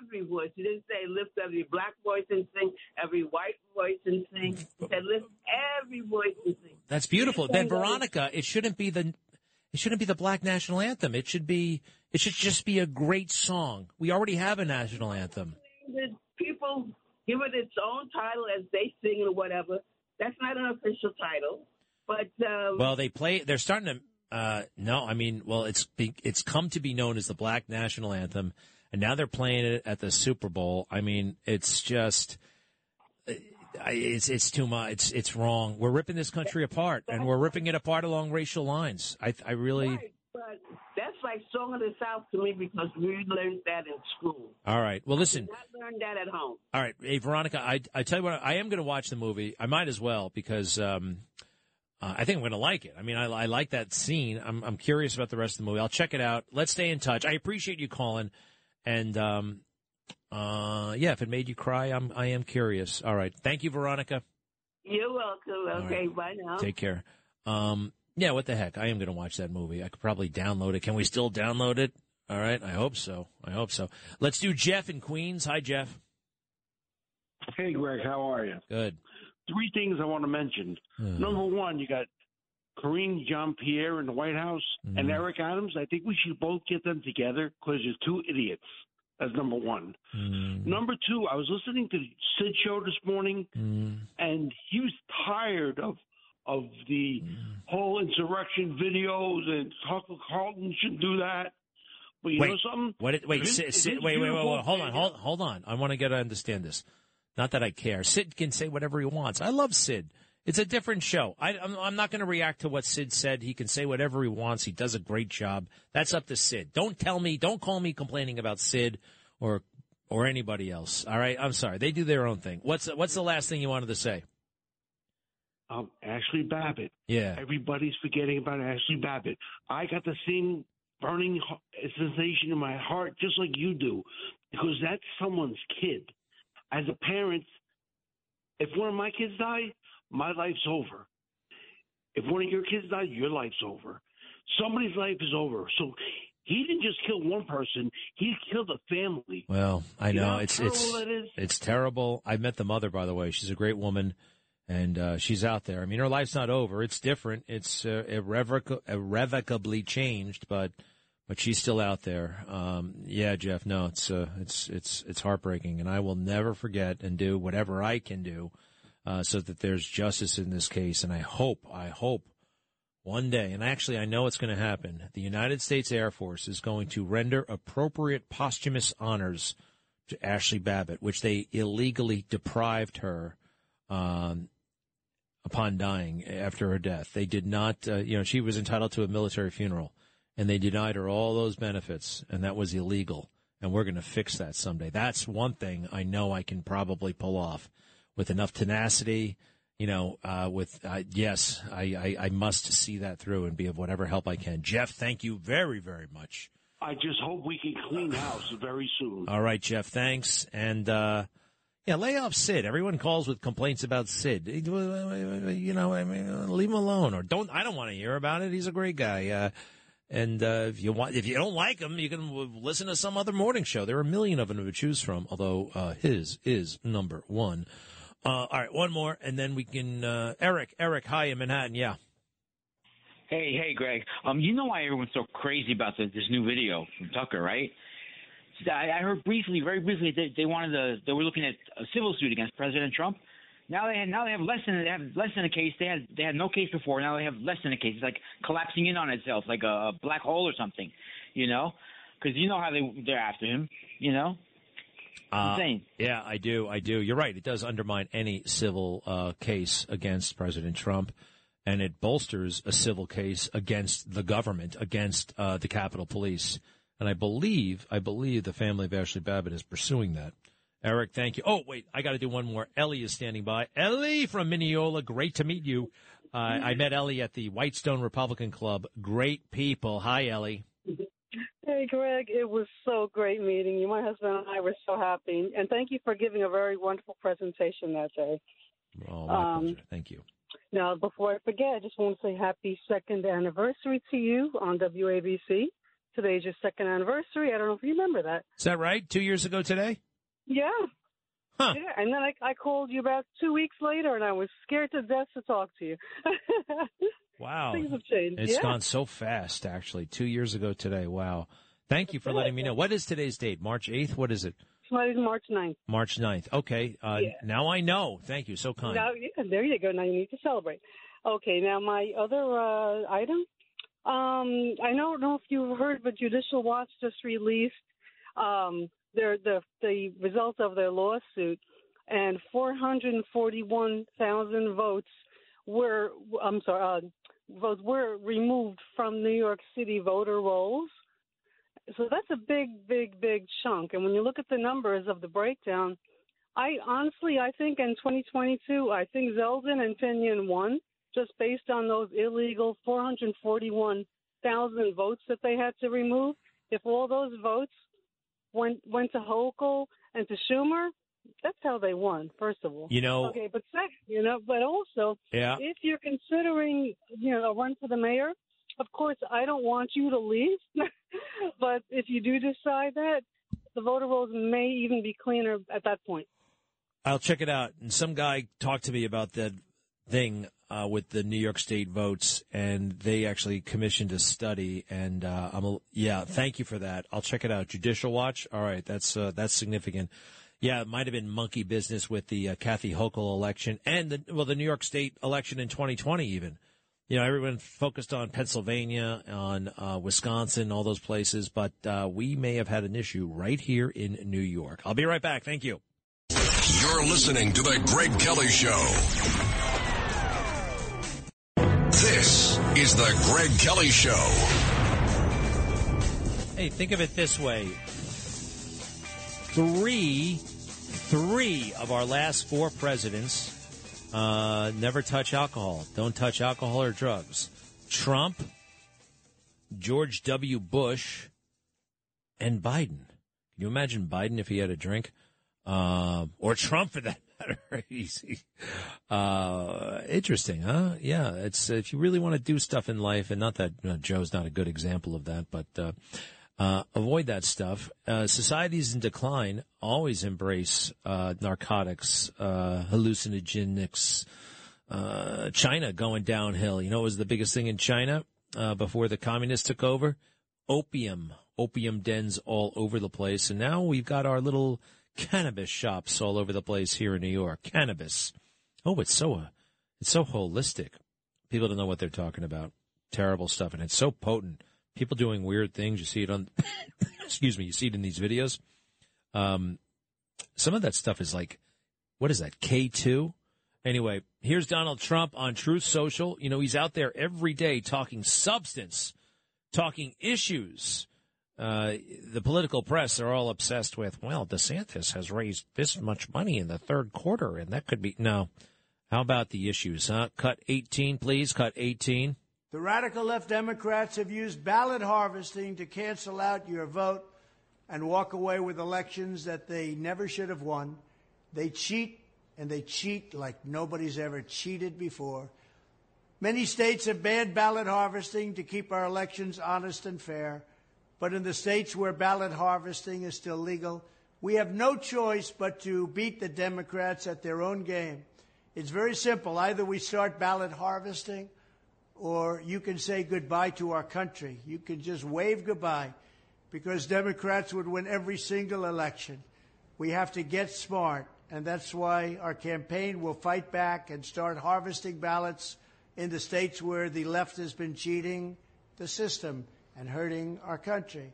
[SPEAKER 46] every voice. It didn't say lift every black voice and sing, every white voice and sing. It said lift every voice and sing.
[SPEAKER 3] That's beautiful. Then Veronica, it shouldn't be the it shouldn't be the black national anthem. It should be it should just be a great song. We already have a national anthem.
[SPEAKER 46] The people give it its own title as they sing or whatever. That's not an official title. But um,
[SPEAKER 3] Well, they play they're starting to uh no, I mean, well, it's be, it's come to be known as the black national anthem and now they're playing it at the Super Bowl. I mean, it's just it's it's too much. It's it's wrong. We're ripping this country apart, and we're ripping it apart along racial lines. I I really.
[SPEAKER 46] Right, but that's like Song of the South to me because we learned that in school.
[SPEAKER 3] All right. Well, listen.
[SPEAKER 46] Not learned that at home.
[SPEAKER 3] All right, hey Veronica, I I tell you what, I am going to watch the movie. I might as well because um, uh, I think I'm going to like it. I mean, I, I like that scene. I'm I'm curious about the rest of the movie. I'll check it out. Let's stay in touch. I appreciate you calling, and um, uh, yeah, if it made you cry, I'm I am curious. All right, thank you, Veronica.
[SPEAKER 46] You're welcome. Okay, bye now.
[SPEAKER 3] Take care. Um, yeah, what the heck? I am going to watch that movie. I could probably download it. Can we still download it? All right, I hope so. I hope so. Let's do Jeff in Queens. Hi, Jeff.
[SPEAKER 47] Hey, Greg, how are you?
[SPEAKER 3] Good.
[SPEAKER 47] Three things I want to mention.
[SPEAKER 3] Hmm.
[SPEAKER 47] Number one, you got Karine Jean Pierre in the White House
[SPEAKER 3] Hmm.
[SPEAKER 47] and Eric Adams. I think we should both get them together because you're two idiots. That's number one.
[SPEAKER 3] Hmm.
[SPEAKER 47] Number two, I was listening to Sid show this morning,
[SPEAKER 3] Hmm.
[SPEAKER 47] and he was tired of of the whole insurrection videos and Tucker Carlson should do that. But you
[SPEAKER 3] wait,
[SPEAKER 47] know something?
[SPEAKER 3] What? It, wait, Sid, Sid, wait, wait, wait, wait, hold on, hold, hold on. I want to get to understand this. Not that I care. Sid can say whatever he wants. I love Sid. It's a different show. I, I'm, I'm not going to react to what Sid said. He can say whatever he wants. He does a great job. That's up to Sid. Don't tell me. Don't call me complaining about Sid or or anybody else. All right. I'm sorry. They do their own thing. What's what's the last thing you wanted to say?
[SPEAKER 47] um, Ashley Babbitt.
[SPEAKER 3] Yeah.
[SPEAKER 47] Everybody's forgetting about Ashley Babbitt. I got the same burning sensation in my heart, just like you do, because that's someone's kid. As a parent, if one of my kids die, my life's over. If one of your kids die, your life's over. Somebody's life is over. So he didn't just kill one person; he killed a family.
[SPEAKER 3] Well, I
[SPEAKER 47] You know
[SPEAKER 3] know it's it's
[SPEAKER 47] terrible
[SPEAKER 3] it's terrible. I met the mother, by the way. She's a great woman, and uh, she's out there. I mean, her life's not over. It's different. It's uh, irrevoc- irrevocably changed, but but she's still out there. Um, yeah, Jeff. No, it's uh, it's it's it's heartbreaking, and I will never forget and do whatever I can do uh, so that there's justice in this case. And I hope, I hope one day, and actually I know it's going to happen, the United States Air Force is going to render appropriate posthumous honors to Ashley Babbitt, which they illegally deprived her um, upon dying after her death. They did not, uh, you know, she was entitled to a military funeral, and they denied her all those benefits, and that was illegal. And we're going to fix that someday. That's one thing I know I can probably pull off with enough tenacity. You know, uh, with uh, yes, I, I, I must see that through and be of whatever help I can. Jeff, thank you very, very much.
[SPEAKER 47] I just hope we can clean house very soon.
[SPEAKER 3] All right, Jeff, thanks. And uh, yeah, lay off Sid. Everyone calls with complaints about Sid. You know, I mean, leave him alone, or don't. I don't want to hear about it. He's a great guy. Uh, and uh, if you want, if you don't like him, you can listen to some other morning show. There are a million of them to choose from. Although uh, his is number one. Uh, all right, one more, and then we can. Uh, Eric, Eric, hi in Manhattan. Yeah.
[SPEAKER 48] Hey, hey, Greg. Um, you know why everyone's so crazy about the, this new video from Tucker, right? I, I heard briefly, very briefly, they, they wanted to, they were looking at a civil suit against President Trump. Now they have, now they have less than they have less than a case. They had they had no case before. Now they have less than a case. It's like collapsing in on itself, like a, a black hole or something, you know? Because you know how they they're after him, you know?
[SPEAKER 3] Uh,
[SPEAKER 48] Insane.
[SPEAKER 3] Yeah, I do. I do. You're right. It does undermine any civil uh, case against President Trump, and it bolsters a civil case against the government, against uh, the Capitol Police. And I believe, I believe the family of Ashley Babbitt is pursuing that. Eric, thank you. Oh, wait, I got to do one more. Ellie is standing by. Ellie from Mineola, great to meet you. Uh, I met Ellie at the Whitestone Republican Club. Great people. Hi, Ellie.
[SPEAKER 49] Hey, Greg, it was so great meeting you. My husband and I were so happy. And thank you for giving a very wonderful presentation that day.
[SPEAKER 3] Oh, my
[SPEAKER 49] Um,
[SPEAKER 3] pleasure. Thank you.
[SPEAKER 49] Now, before I forget, I just want to say happy second anniversary to you on WABC. Today's your second anniversary. I don't know if you remember that.
[SPEAKER 3] Is that right? Two years ago today?
[SPEAKER 49] Yeah.
[SPEAKER 3] Huh.
[SPEAKER 49] Yeah, and then I, I called you about two weeks later, and I was scared to death to talk to you.
[SPEAKER 3] Wow.
[SPEAKER 49] Things have changed.
[SPEAKER 3] It's
[SPEAKER 49] yeah.
[SPEAKER 3] gone so fast, actually. Two years ago today. Wow. Thank you for letting me know. What is today's date? March 8th? What is it?
[SPEAKER 49] Today's March 9th.
[SPEAKER 3] March 9th. Okay. Uh,
[SPEAKER 49] Yeah.
[SPEAKER 3] Now I know. Thank you. So kind.
[SPEAKER 49] Now, yeah, there you go. Now you need to celebrate. Okay, now my other uh, item. Um, I don't know if you've heard, but Judicial Watch just released um, their the the result of their lawsuit, and 441,000 votes were I'm sorry, uh, votes were removed from New York City voter rolls. So that's a big, big, big chunk. And when you look at the numbers of the breakdown, I honestly, I think in 2022, I think Zeldin and Pinion won just based on those illegal 441,000 votes that they had to remove. If all those votes went went to Hochul and to Schumer, that's how they won. First of all,
[SPEAKER 3] You know-
[SPEAKER 49] Okay, but second, you know, but also,
[SPEAKER 3] Yeah.
[SPEAKER 49] if you're considering, you know, a run for the mayor, of course, I don't want you to leave. but if you do decide that, the voter rolls may even be cleaner at that point.
[SPEAKER 3] I'll check it out. And some guy talked to me about that thing uh, with the New York State votes, and they actually commissioned a study. And uh, I'm a, yeah, thank you for that. I'll check it out. Judicial Watch. All right, that's uh, that's significant. Yeah, it might have been monkey business with the uh, Kathy Hochul election and the well, the New York State election in 2020 even. You know, everyone focused on Pennsylvania, on uh, Wisconsin, all those places, but uh, we may have had an issue right here in New York. I'll be right back. Thank you.
[SPEAKER 1] You're listening to The Greg Kelly Show. Is The Greg Kelly Show.
[SPEAKER 3] Hey, think of it this way. Three, three of our last four presidents uh, never touch alcohol. Don't touch alcohol or drugs. Trump, George W. Bush, and Biden. Can you imagine Biden if he had a drink? Uh, or Trump for that Easy. Uh, interesting, huh? Yeah, it's if you really want to do stuff in life, and not that you know, Joe's not a good example of that, but uh, uh, avoid that stuff. Uh, societies in decline always embrace uh, narcotics, uh, hallucinogenics. Uh, China going downhill. You know, what was the biggest thing in China uh, before the communists took over? Opium, opium dens all over the place, and now we've got our little cannabis shops all over the place here in New York. Cannabis. Oh, it's so uh, it's so holistic. People don't know what they're talking about. Terrible stuff, and it's so potent. People doing weird things. You see it on. excuse me. You see it in these videos. Um, some of that stuff is like, what is that? K two. Anyway, here's Donald Trump on Truth Social. You know, he's out there every day talking substance, talking issues. Uh, the political press are all obsessed with, well, DeSantis has raised this much money in the third quarter, and that could be. No. How about the issues, huh? Cut 18, please. Cut 18.
[SPEAKER 50] The radical left Democrats have used ballot harvesting to cancel out your vote and walk away with elections that they never should have won. They cheat, and they cheat like nobody's ever cheated before. Many states have banned ballot harvesting to keep our elections honest and fair. But in the states where ballot harvesting is still legal, We have no choice but to beat the Democrats at their own game. It's very simple. Either we start ballot harvesting or you can say goodbye to our country. You can just wave goodbye because Democrats would win every single election. We have to get smart, and that's why our campaign will fight back and start harvesting ballots in the states where the left has been cheating the system and hurting our country.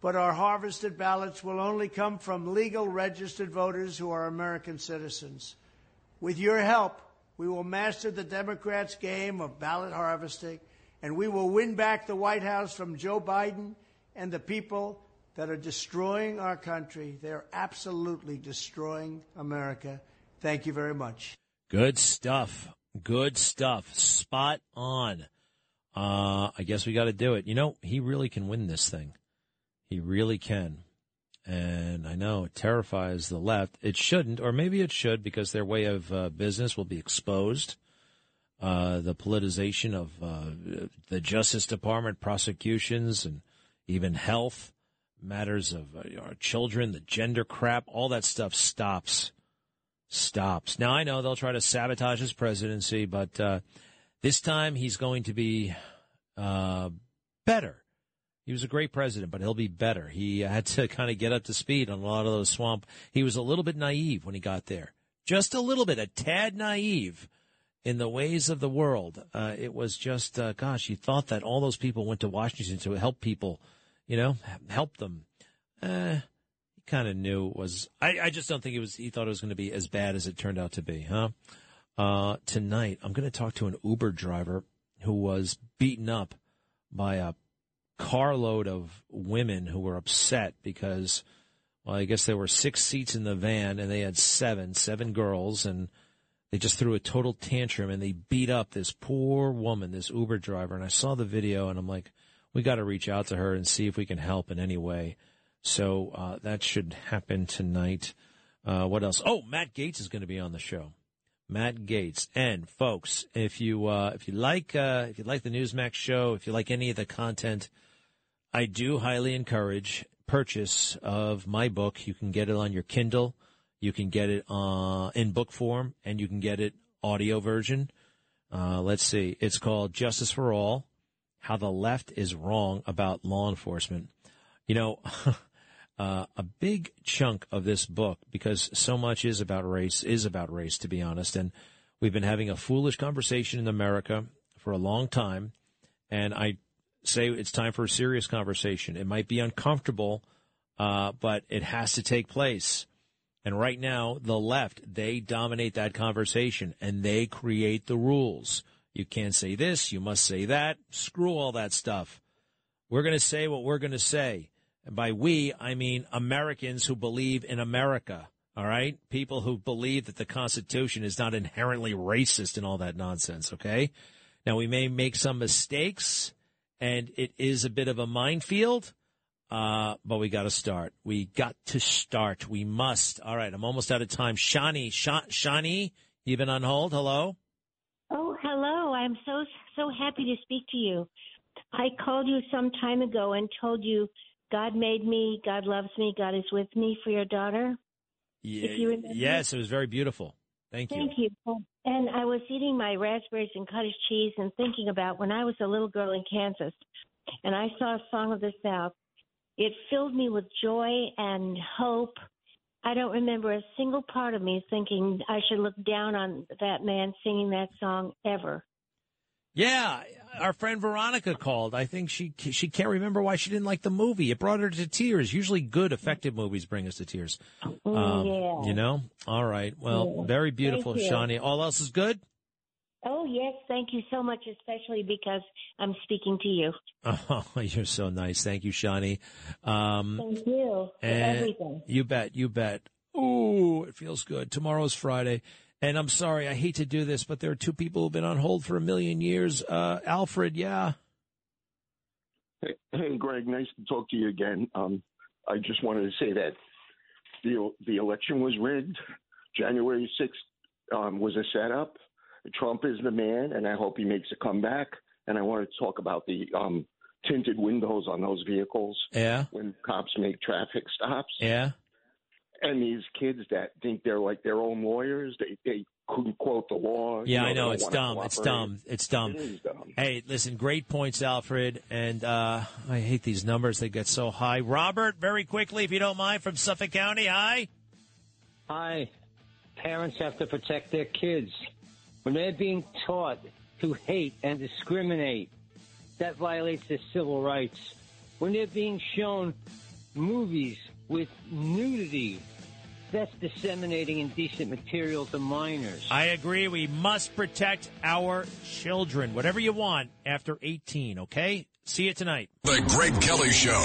[SPEAKER 50] But our harvested ballots will only come from legal registered voters who are American citizens. With your help, we will master the Democrats' game of ballot harvesting, and we will win back the White House from Joe Biden and the people that are destroying our country. They're absolutely destroying America. Thank you very much.
[SPEAKER 3] Good stuff. Good stuff. Spot on. Uh, I guess we got to do it. You know, he really can win this thing. He really can. And I know it terrifies the left. It shouldn't, or maybe it should, because their way of uh, business will be exposed. Uh, the politicization of uh, the Justice Department, prosecutions, and even health matters of uh, our children, the gender crap, all that stuff stops. Stops. Now, I know they'll try to sabotage his presidency, but uh, this time he's going to be uh, better. He was a great president, but he'll be better. He had to kind of get up to speed on a lot of those swamp. He was a little bit naive when he got there, just a little bit, a tad naive in the ways of the world. Uh, it was just, uh, gosh, you thought that all those people went to Washington to help people, you know, help them. Uh, he kind of knew it was. I, I just don't think it was. He thought it was going to be as bad as it turned out to be, huh? Uh, tonight, I'm going to talk to an Uber driver who was beaten up by a carload of women who were upset because, well, I guess there were six seats in the van and they had seven, seven girls, and they just threw a total tantrum and they beat up this poor woman, this Uber driver. And I saw the video and I'm like, we got to reach out to her and see if we can help in any way. So uh, that should happen tonight. Uh, what else? Oh, Matt Gaetz is going to be on the show. Matt Gaetz. And folks, if you uh, if you like uh, if you like the Newsmax show, if you like any of the content, I do highly encourage purchase of my book. You can get it on your Kindle, you can get it uh, in book form, and you can get it audio version. Uh, let's see, it's called Justice for All: How the Left is Wrong About Law Enforcement. You know. Uh, a big chunk of this book, because so much is about race, is about race, to be honest. And we've been having a foolish conversation in America for a long time. And I say it's time for a serious conversation. It might be uncomfortable, uh, but it has to take place. And right now, the left, they dominate that conversation and they create the rules. You can't say this, you must say that. Screw all that stuff. We're going to say what we're going to say. And by we, I mean Americans who believe in America. All right? People who believe that the Constitution is not inherently racist and all that nonsense. Okay? Now, we may make some mistakes, and it is a bit of a minefield, uh, but we got to start. We got to start. We must. All right, I'm almost out of time. Shani, Sha- Shani, you've been on hold. Hello?
[SPEAKER 51] Oh, hello. I'm so, so happy to speak to you. I called you some time ago and told you God made me, God loves me, God is with me for your daughter.
[SPEAKER 3] Yeah,
[SPEAKER 51] If you
[SPEAKER 3] yes, it was very beautiful. Thank you.
[SPEAKER 51] Thank you. And I was eating my raspberries and cottage cheese and thinking about when I was a little girl in Kansas and I saw a Song of the South. It filled me with joy and hope. I don't remember a single part of me thinking I should look down on that man singing that song ever.
[SPEAKER 3] Yeah, our friend Veronica called. I think she she can't remember why she didn't like the movie. It brought her to tears. Usually, good, effective movies bring us to tears. Um,
[SPEAKER 51] yeah.
[SPEAKER 3] You know. All right. Well,
[SPEAKER 51] Yeah.
[SPEAKER 3] very beautiful, Shawnee. All else is good.
[SPEAKER 51] Oh, yes. Thank you so much, especially because I'm speaking to you.
[SPEAKER 3] Oh, you're so nice. Thank you, Shawnee. Um,
[SPEAKER 51] Thank you for
[SPEAKER 3] and
[SPEAKER 51] everything.
[SPEAKER 3] you bet. You bet. Ooh, it feels good. Tomorrow's Friday. And I'm sorry, I hate to do this, but there are two people who've been on hold for a million years. Uh, Alfred, yeah.
[SPEAKER 52] Hey, hey, Greg, nice to talk to you again. Um, I just wanted to say that the the election was rigged. January sixth um, was a setup. Trump is the man, and I hope he makes a comeback. And I want to talk about the um, tinted windows on those vehicles
[SPEAKER 3] Yeah.
[SPEAKER 52] when cops make traffic stops.
[SPEAKER 3] Yeah.
[SPEAKER 52] And these kids that think they're like their own lawyers, they they couldn't quote the law. you
[SPEAKER 3] Yeah, I know it's dumb. It's dumb. It's dumb.
[SPEAKER 52] It is dumb.
[SPEAKER 3] Hey, listen, great points, Alfred. And uh, I hate these numbers; they get so high. Robert, very quickly, if you don't mind, from Suffolk County. Hi.
[SPEAKER 36] Hi. Parents have to protect their kids. When they're being taught to hate and discriminate, that violates their civil rights. When they're being shown movies with nudity, that's disseminating indecent material to minors.
[SPEAKER 3] I agree. We must protect our children. Whatever you want after 18, okay? See you tonight.
[SPEAKER 1] The Greg Kelly Show.